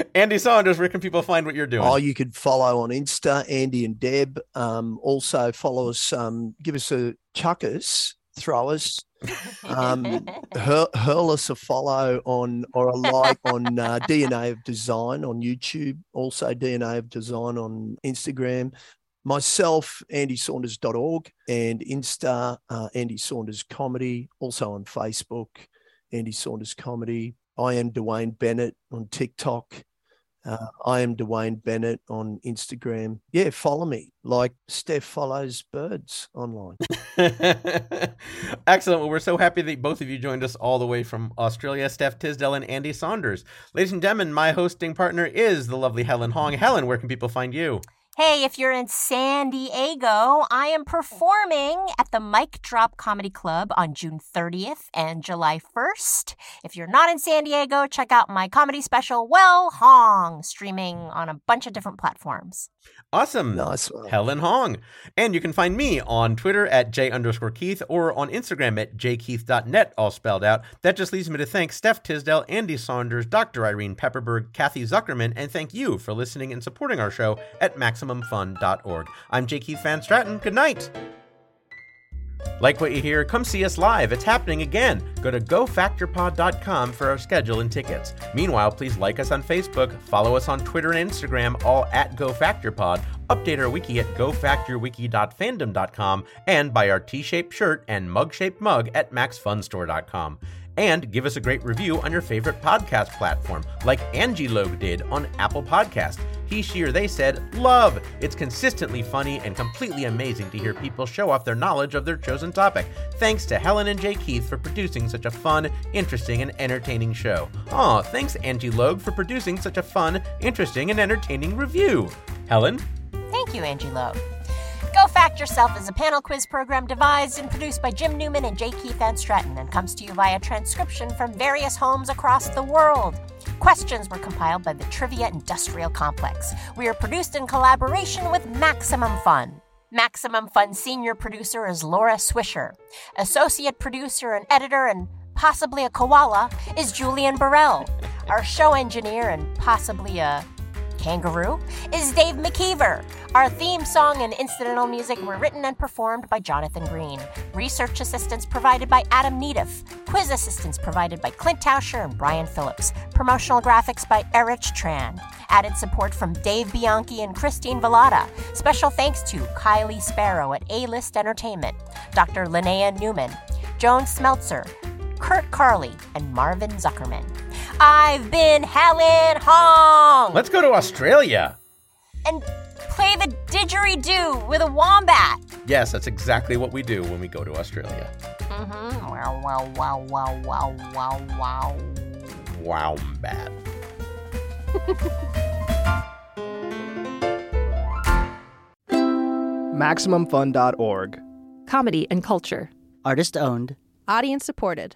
*laughs* Andy Saunders, where can people find what you're doing? Oh, you could follow on Insta, Andy and Deb. Um, also follow us, um, give us a chuck us, throw us, um, hur- hurl us a follow on or a like on uh, DNA of Design on YouTube. Also DNA of Design on Instagram. Myself, andysaunders.org and Insta, uh, Andy Saunders Comedy. Also on Facebook, Andy Saunders Comedy. I am Dwayne Bennett on TikTok. Uh, I am Dwayne Bennett on Instagram. Yeah, follow me like Steph follows birds online. *laughs* Excellent. Well, we're so happy that both of you joined us all the way from Australia, Steph Tisdell and Andy Saunders. Ladies and gentlemen, my hosting partner is the lovely Helen Hong. Helen, where can people find you? Hey, if you're in San Diego, I am performing at the Mic Drop Comedy Club on June 30th and July 1st. If you're not in San Diego, check out my comedy special, Well Hong, streaming on a bunch of different platforms. Awesome. Nice. Helen Hong. And you can find me on Twitter at J underscore Keith or on Instagram at jkeith.net, all spelled out. That just leaves me to thank Steph Tisdell, Andy Saunders, Dr. Irene Pepperberg, Kathy Zuckerman, and thank you for listening and supporting our show at MaximumFun.org. I'm J. Keith Van Straaten. Good night. Like what you hear? Come see us live. It's happening again. Go to gofactorpod.com for our schedule and tickets. Meanwhile, please like us on Facebook, follow us on Twitter and Instagram, all at GoFactorPod, update our wiki at gofactorwiki.fandom.com, and buy our T-shaped shirt and mug-shaped mug at maxfunstore.com. And give us a great review on your favorite podcast platform, like Angie Logue did on Apple Podcast. He, she, or they said, Love! It's consistently funny and completely amazing to hear people show off their knowledge of their chosen topic. Thanks to Helen and J. Keith for producing such a fun, interesting, and entertaining show. Aw, thanks Angie Logue for producing such a fun, interesting, and entertaining review. Helen? Thank you, Angie Lowe. Go Fact Yourself is a panel quiz program devised and produced by Jim Newman and J. Keith Van Straaten and comes to you via transcription from various homes across the world. Questions were compiled by the Trivia Industrial Complex. We are produced in collaboration with Maximum Fun. Maximum Fun senior producer is Laura Swisher. Associate producer and editor and possibly a koala is Julian Burrell. Our show engineer and possibly a kangaroo is Dave McKeever. Our theme song and incidental music were written and performed by Jonathan Green. Research assistance provided by Adam Neediff. Quiz assistance provided by Clint Tauscher and Brian Phillips. Promotional graphics by Erich Tran. Added support from Dave Bianchi and Christine Velada. Special thanks to Kylie Sparrow at A List Entertainment, Dr. Linnea Newman, Joan Smeltzer, Kurt Carley, and Marvin Zuckerman. I've been Helen Hong! Let's go to Australia. And play the didgeridoo with a wombat. Yes, that's exactly what we do when we go to Australia. Mm-hmm. Wow, wow, wow, wow, wow, wow, wow. Wow, bad. *laughs* MaximumFun.org. Comedy and culture. Artist owned. Audience supported.